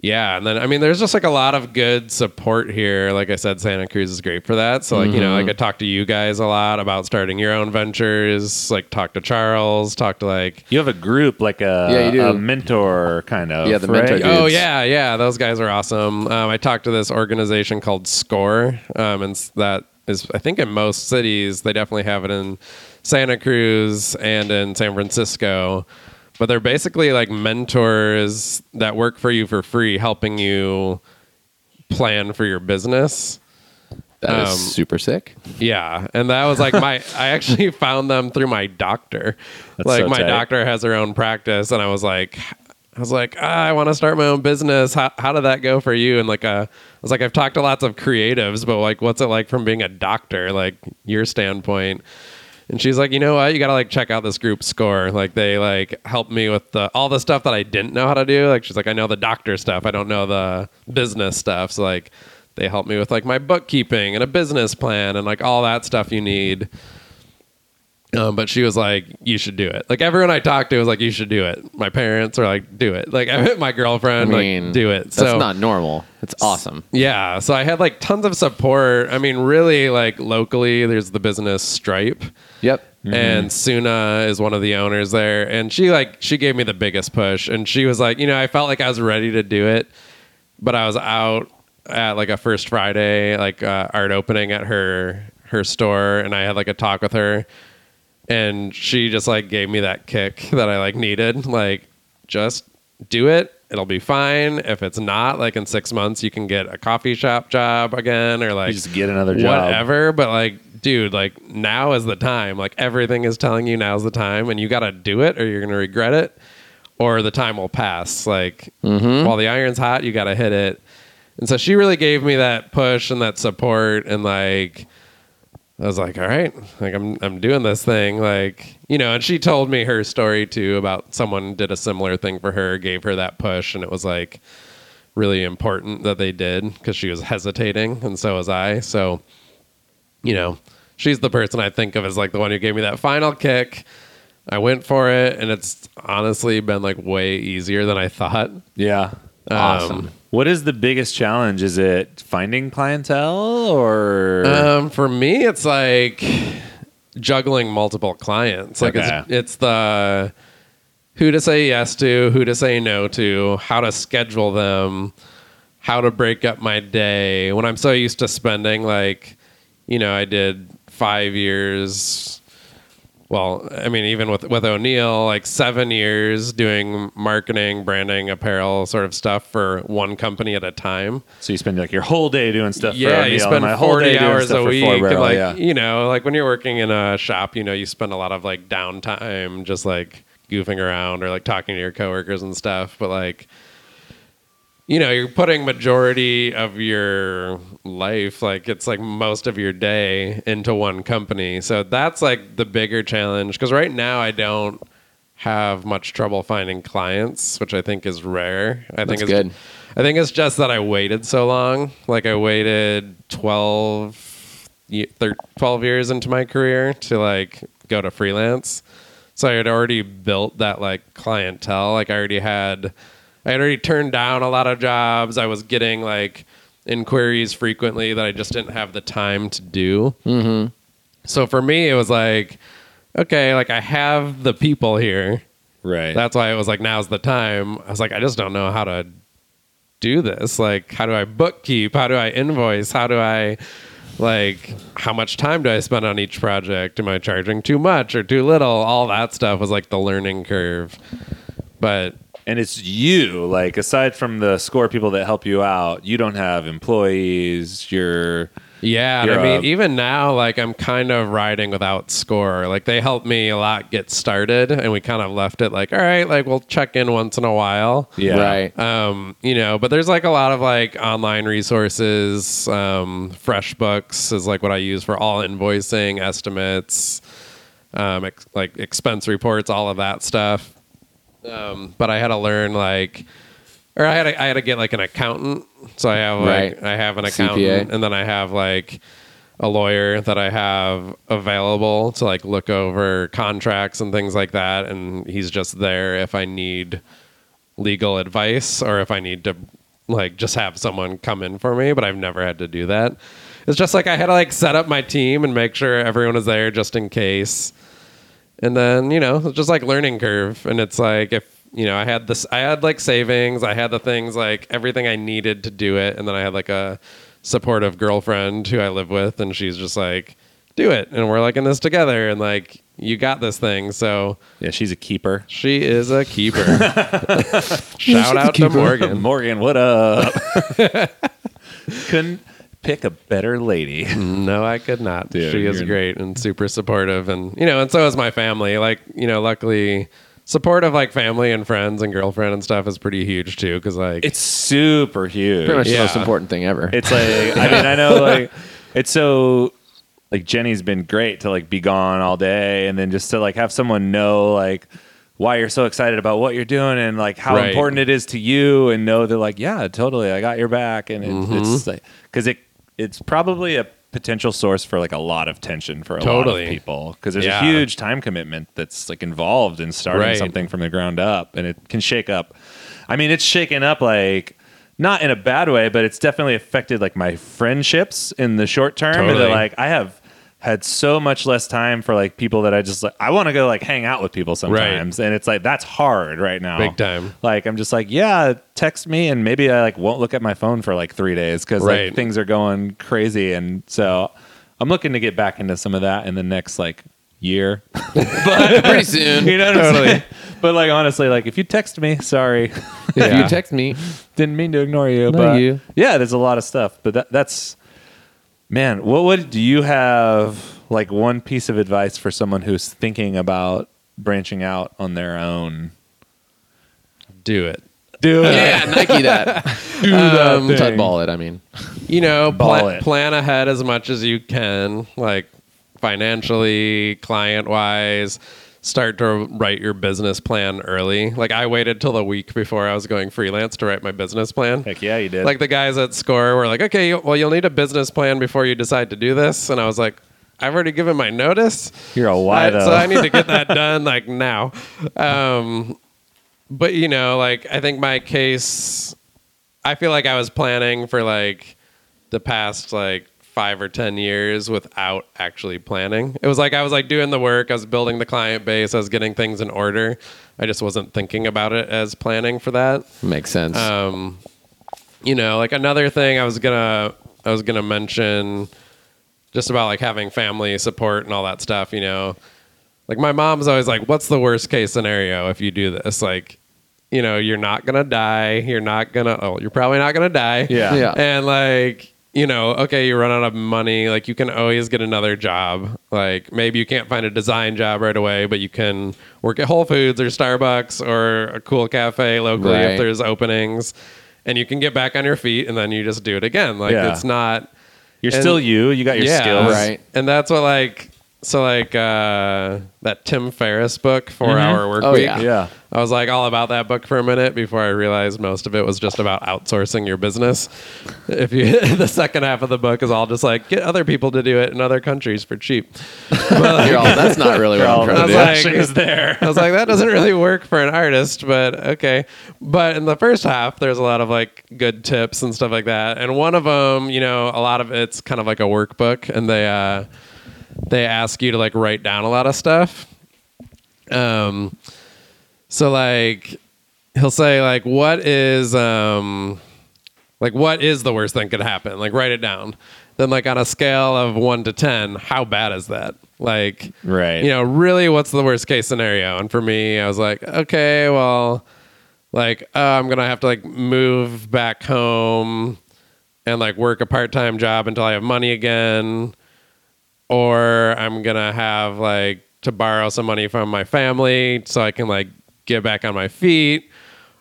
yeah, and then I mean, there's just like a lot of good support here. Like I said, Santa Cruz is great for that. So like you know, like I talk to you guys a lot about starting your own ventures. Like talk to Charles, talk to like You have a group like a, Yeah, you do. a mentor kind of. Yeah, the right? mentor Oh dudes. yeah, yeah, those guys are awesome. Um, I talked to this organization called Score, um, and that is I think in most cities they definitely have it in Santa Cruz and in San Francisco. But they're basically like mentors that work for you for free, helping you plan for your business. That is Um, super sick. Yeah, and that was like my. I actually found them through my doctor. That's like so my tight. doctor has her own practice, and I was like, I was like, ah, I want to start my own business. How how did that go for you? And like, uh, I was like, I've talked to lots of creatives, but like, what's it like from being a doctor? Like your standpoint. And she's like, you know what? You got to like check out this group score. Like they like help me with the all the stuff that I didn't know how to do. Like she's like, I know the doctor stuff. I don't know the business stuff. So like they help me with like my bookkeeping and a business plan and like all that stuff you need. Um, but she was like, "You should do it." Like everyone I talked to was like, "You should do it." My parents are like, "Do it." Like my I mean, like, "Do it." That's So not normal. It's awesome. yeah, so I had like tons of support. I mean, really, like locally, there's the business Stripe, Yep. and Suna is one of the owners there, and she like she gave me the biggest push, and she was like, you know, I felt like I was ready to do it, but I was out at like a First Friday like uh, art opening at her her store, and I had like a talk with her, and she just like gave me that kick that I like needed, like just do it. It'll be fine. If it's not, like in six months, you can get a coffee shop job again, or like You just get another job. whatever. But like, dude, like now is the time. Like everything is telling you now's the time, and you got to do it, or you're gonna regret it, or the time will pass. Like mm-hmm. while the iron's hot, you got to hit it. And so she really gave me that push and that support, and like. I was like, all right, like I'm I'm doing this thing, like you know. And she told me her story too about someone did a similar thing for her, gave her that push, and it was like really important that they did because she was hesitating, and so was I. So, you know, she's the person I think of as like the one who gave me that final kick. I went for it, and it's honestly been like way easier than I thought. Yeah. Awesome. What is the biggest challenge? Is it finding clientele or Um, for me, it's like juggling multiple clients. Like Okay. it's it's the who to say yes to, who to say no to, how to schedule them, how to break up my day. When I'm so used to spending like, you know, I did five years. Well, I mean, even with with O'Neill, like seven years doing marketing, branding, apparel, sort of stuff for one company at a time so you spend like your whole day doing stuff for yeah, you spend my whole 40 day hours a week. Barrel, like, yeah. you know, like when you're working in a shop, you know, you spend a lot of like downtime just like goofing around or like talking to your coworkers and stuff. But like, you know, you're putting majority of your life, like it's like most of your day into one company. So that's like the bigger challenge. Cause right now I don't have much trouble finding clients, which I think is rare. I think it's good. I think it's just that I waited so long. Like I waited 12, ye- thir- 12 years into my career to like go to freelance. So I had already built that like clientele. Like I already had, I had already turned down a lot of jobs. I was getting like inquiries frequently that I just didn't have the time to do. Mm-hmm. So for me, it was like, okay, like I have the people here. right. That's why it was like now's the time. I was like, I just don't know how to do this. Like, how do I bookkeep? How do I invoice? How do I like how much time do I spend on each project? Am I charging too much or too little? All that stuff was like the learning curve. But and it's you. Like aside from the score people that help you out, you don't have employees. You're yeah, You're I mean, a- even now, like I'm kind of riding without score. Like they helped me a lot get started, and we kind of left it like, all right, like we'll check in once in a while. yeah. Right. um, you know, but there's like a lot of like online resources. Um, FreshBooks is like what I use for all invoicing, estimates, um, ex- like expense reports, all of that stuff. Um, but I had to learn like, or I had to, I had to get like an accountant. So I have like Right. I have an CPA. accountant, and then I have like a lawyer that I have available to like look over contracts and things like that, and he's just there if I need legal advice or if I need to like just have someone come in for me, but I've never had to do that. It's just like I had to like set up my team and make sure everyone is there just in case. And then, you know, it's just like learning curve and it's like if you know, I had this I had like savings, I had the things like everything I needed to do it and then I had like a supportive girlfriend who I live with and she's just like do it and we're like in this together and like you got this thing. So Yeah, she's a keeper. she is a keeper. Shout out to Morgan. Morgan, what up? Couldn't pick a better lady. No, I could not. Dude, she is great and super supportive, and you know, and so is my family. Like, you know, luckily, support of like family and friends and girlfriend and stuff is pretty huge too. Because like, It's super huge. Pretty much the Yeah. most important thing ever. It's like I mean I know like it's so like Jenny's been great to like be gone all day and then just to like have someone know like why you're so excited about what you're doing and like how Right. important it is to you and know that like yeah totally I got your back and it, Mm-hmm. it's like because it it's probably a potential source for like a lot of tension for a lot of people because there's Yeah. a huge time commitment that's like involved in starting Right. something from the ground up and it can shake up I mean it's shaken up like not in a bad way but it's definitely affected like my friendships in the short term and Totally. that, like I have had so much less time for like people that I just like I want to go like hang out with people sometimes. And it's like that's hard right now. Big time. like I'm just like yeah text me and maybe I like won't look at my phone for like 3 days cuz like things are going crazy. And so I'm looking to get back into some of that in the next like year. But pretty soon. you know what I'm saying? But like honestly like if you text me sorry. If Yeah. you text me, didn't mean to ignore you No, but you. yeah there's a lot of stuff but that, that's man what would do you have like one piece of advice for someone who's thinking about branching out on their own Do it. do it. yeah, Nike that. do that Um, thing. Ball it. I mean, You know, Ball pla- it. plan ahead as much as you can, like financially, client wise. Start to write your business plan early. Like I waited till the week before I was going freelance to write my business plan. heck yeah you did Like the guys at Score were like, "Okay, well, you'll need a business plan before you decide to do this." And I was like, "I've already given my notice." you're a though so I need to get that done like now. Um, but you know, like I think my case, I feel like I was planning for like the past like five or ten years without actually planning. It was like I was like doing the work, I was building the client base, I was getting things in order. I just wasn't thinking about it as planning for that. makes sense. Um, you know, like another thing I was gonna I was gonna mention just about like having family support and all that stuff. You know, like my mom's always like, "What's the worst case scenario if you do this?" Like, you know, you're not gonna die. You're not gonna. Oh, you're probably not gonna die. Yeah. Yeah. And like. You know, okay, you run out of money. Like, you can always get another job. Like, maybe you can't find a design job right away, but you can work at Whole Foods or Starbucks or a cool cafe locally Right. if there's openings and you can get back on your feet and then you just do it again like Yeah. it's not you're and- still you you got your yeah skills Right. and that's what like so like uh that tim ferriss book 4 hour work Oh, week yeah. yeah i was like all about that book for a minute before i realized most of it was just about outsourcing your business if you the second half of the book is all just like get other people to do it in other countries for cheap You're all, that's not really what I'm all trying I to was do. like- action is there I was like, that doesn't really work for an artist, but okay. But in the first half, there's a lot of like good tips and stuff like that. And one of them, you know, a lot of it's kind of like a workbook, and they uh, they ask you to like write down a lot of stuff. Um, so like he'll say like, what is um, like what is the worst thing could happen? Like write it down. Then like on a scale of one to ten, how bad is that? Like Right. you know, really, what's the worst case scenario? And for me, I was like, okay, well, like uh, I'm gonna have to like move back home and like work a part time job until I have money again, or I'm gonna have like to borrow some money from my family so I can like get back on my feet.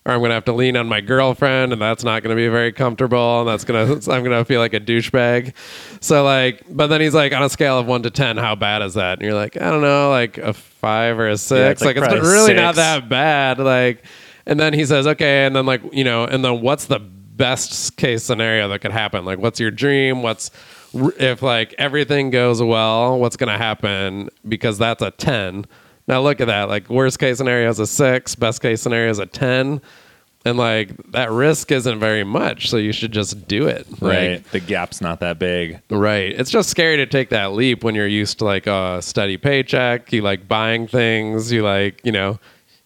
Or I'm gonna have to lean on my girlfriend, and that's not gonna be very comfortable, and that's gonna I'm gonna feel like a douchebag. So like, but then he's like, on a scale of one to ten, how bad is that? And you're like, I don't know, like a five or a six. it's like like it's really not that bad. Like, and then he says, okay, and then like you know, and then what's the best case scenario that could happen? Like, what's your dream? What's if like everything goes well, what's gonna happen? Because that's a ten. Now look at that. Like worst case scenario is a six, best case scenario is a ten. And like that risk isn't very much, so you should just do it. Like, right the gap's not that big Right. It's just scary to take that leap when you're used to like a steady paycheck. You like buying things. You like, you know,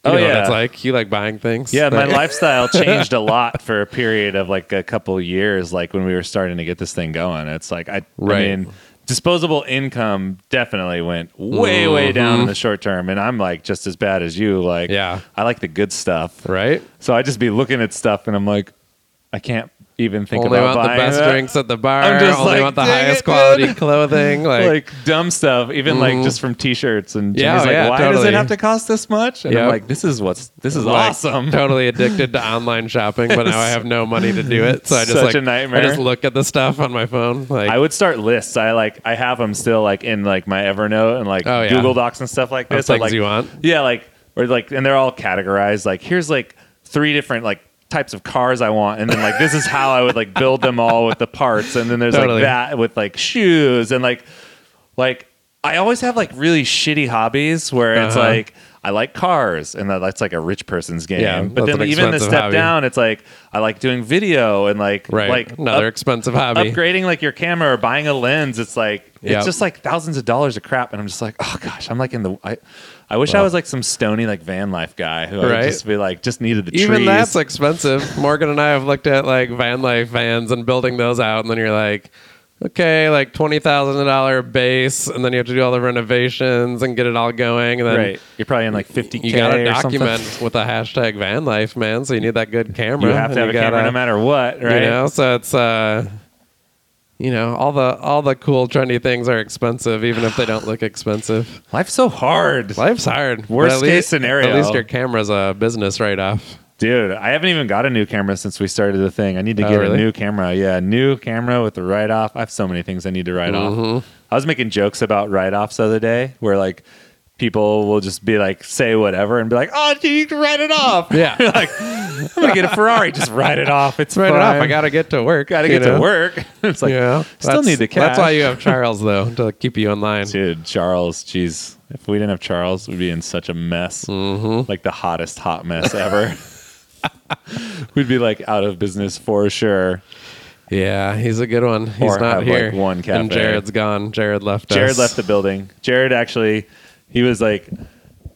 you Oh, know what yeah. it's like. You like buying things. Yeah, my lifestyle changed a lot for a period of like a couple years, like when we were starting to get this thing going. It's like I, Right. I mean, disposable income definitely went way, way mm-hmm. down in the short term, and I'm like just as bad as you. Like, Yeah. I like the good stuff, Right. So I just be looking at stuff, and I'm like, I can't even think only about want the best that. drinks at the bar. I'm just only like, want the highest it, quality dude." clothing. Like, like dumb stuff, even like Mhm. just from T-shirts and Yeah, like, yeah, why does it have to cost this much? And I'm like, this is what's this is like, awesome. Totally addicted to online shopping, but now I have no money to do it. So I just Such like a nightmare. I just look at the stuff on my phone. Like I would start lists. I like I have them still like in like my Evernote and like Oh, yeah. Google Docs and stuff like this. of, things like, you want? Yeah, like or like and they're all categorized. Like here's like three different like types of cars I want, and then like this is how I would like build them all with the parts, and then there's Totally. like that with like shoes and like like I always have like really shitty hobbies where it's Uh-huh. like I like cars, and that, that's like a rich person's game. Yeah, but then even the step hobby. down, it's like I like doing video and like right, like another up- expensive hobby. upgrading like your camera or buying a lens it's like Yep. it's just like thousands of dollars of crap and i'm just like oh gosh i'm like in the i, I wish i was like some stony like van life guy who would Right. just be like just needed the Even trees that's expensive. Morgan and I have looked at like van life vans and building those out, and then you're like, okay, like twenty thousand dollar base, and then you have to do all the renovations and get it all going, and then right you're probably in like 50k you or something. document with a hashtag van life, man. So you need that good camera. you have to have a camera gotta- no matter what right You know, so it's uh, you know, all the all the cool trendy things are expensive, even if they don't look expensive. life's so hard Life's hard. Worst case least- scenario. At least your camera's a business write off. Dude i haven't even got a new camera since we started the thing i need to Oh, get really? a new camera yeah new camera with the write-off i have so many things i need to write Mm-hmm. off i was making jokes about write-offs the other day where like people will just be like say whatever and be like oh dude, you can write it off Yeah. like i'm gonna get a ferrari just write it off it's Write it off. I gotta get to work. gotta get know? to work it's like yeah, still need the cash That's why you have Charles though to keep you in line. dude charles jeez if we didn't have charles we'd be in such a mess Mm-hmm. like the hottest hot mess ever we'd be like out of business for sure Yeah, he's a good one. He's Or not have, like, here. one cafe. And Jared's gone. Jared left Jared us. left the building. Jared actually, he was like,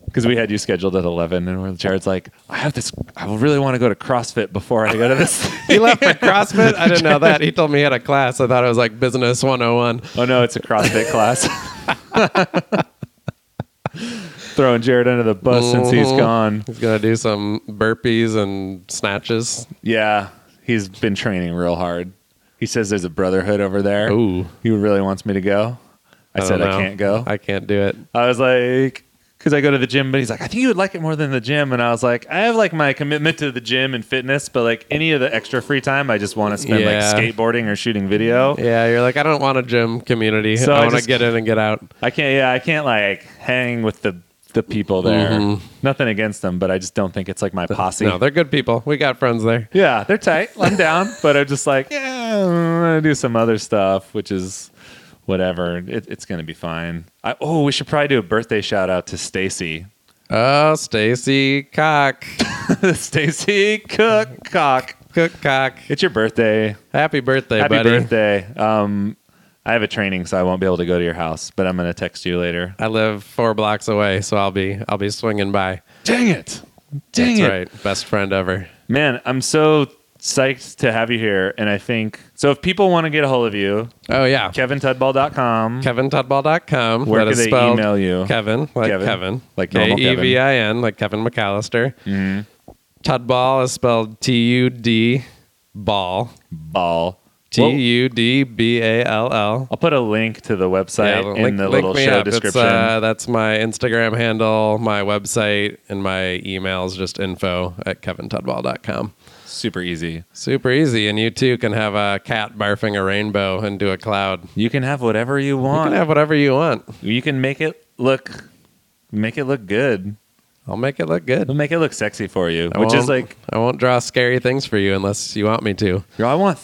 because we had you scheduled at 11, and we're- Jared's like, I have this, I really want to go to CrossFit before I go to this. He left for CrossFit. I didn't know that. He told me he had a class. I thought it was like business 101. oh no, it's a CrossFit class. Throwing Jared under the bus since he's Mhm. gone. He's gonna do some burpees and snatches. Yeah, he's been training real hard. He says there's a brotherhood over there. Ooh. He really wants me to go. I, don't said I know. can't go. I can't do it. I was like, because I go to the gym, but he's like, I think you would like it more than the gym. And I was like, I have like my commitment to the gym and fitness, but like any of the extra free time, I just want to spend Yeah. like skateboarding or shooting video. Yeah, you're like, I don't want a gym community. So I I want to just- get in and get out. I can't, yeah, I can't like hang with the the people there. Mhm. Nothing against them, but I just don't think it's like my posse. No, they're good people. We got friends there. yeah, they're tight. I'm down, but I'm just like, yeah, I'm gonna do some other stuff, which is whatever. It, it's gonna be fine. I, oh, we should probably do a birthday shout out to Stacy. Oh, Stacy Cock. Stacy Cook Cock. Cook Cock. It's your birthday. Happy birthday, buddy. Happy buddy. birthday. Um, I have a training, so I won't be able to go to your house, but I'm gonna text you later. I live four blocks away, so I'll be I'll be swinging by. Dang it! Dang That's it! right. Best friend ever. Man, I'm so psyched to have you here, and I think so. If people want to get a hold of you, Oh yeah. KevinTudball.com. KevinTudball.com. Where That is they spelled email you? Kevin, like Kevin. Kevin. Like normal Kevin. K-E-V-I-N, like Kevin McAllister. Mm-hmm. Tudball is spelled T-U-D ball. Ball. Well, T-U-D-B-A-L-L. I'll put a link to the website Yeah, in link- the link little me show up. Description. uh, that's my Instagram handle, my website, and my emails. just info at kevintudball.com. Super easy. Super easy. And you too can have a cat barfing a rainbow into a cloud. You can have whatever you want. You can have whatever you want. you can make it look, make it look good. I'll make it look good. I'll make it look sexy for you, I which is won't- like, I won't draw scary things for you unless you want me to. yo, I want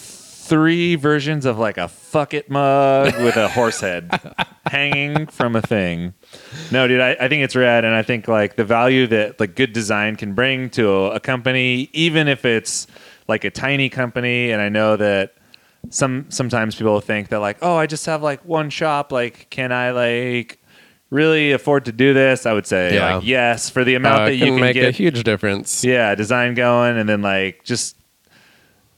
three versions of like a fuck it mug with a horse head hanging from a thing. No, dude, I, I think it's rad, and I think like the value that like good design can bring to a, a company, even if it's like a tiny company, and I know that some sometimes people think that like, oh, I just have like one shop, like, can I like really afford to do this? I would say Yeah. like yes, for the amount Uh, that it you can can make get. a huge difference. yeah design going and then like just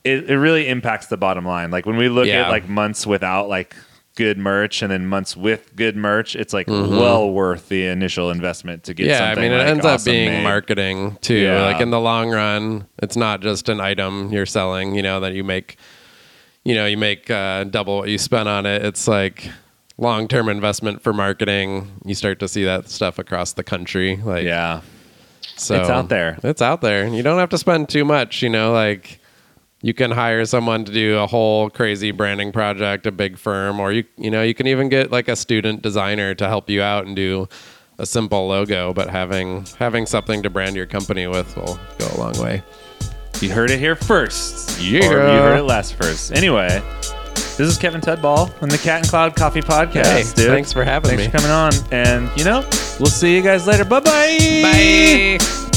it, it really impacts the bottom line like when we look Yeah. at like months without like good merch and then months with good merch, it's like well worth the initial investment to get. Mm-hmm. yeah, I mean, it like ends up being made. marketing too. Yeah. Like in the long run, it's not just an item you're selling. You know that you make, you know, you make uh, double what you spent on it. It's like long term investment for marketing. You start to see that stuff across the country. Like Yeah, so It's out there. It's out there. You don't have to spend too much. You know, like you can hire someone to do a whole crazy branding project, a big firm, or you you know you can even get like a student designer to help you out and do a simple logo. But having having something to brand your company with will go a long way. you heard it here first. Yeah. you heard it uh, last first. Anyway, this is Kevin Tudball from the Cat and Cloud Coffee Podcast. Hey, dude. thanks for having Thanks me. for coming on, and you know we'll see you guys later. Bye bye. Bye.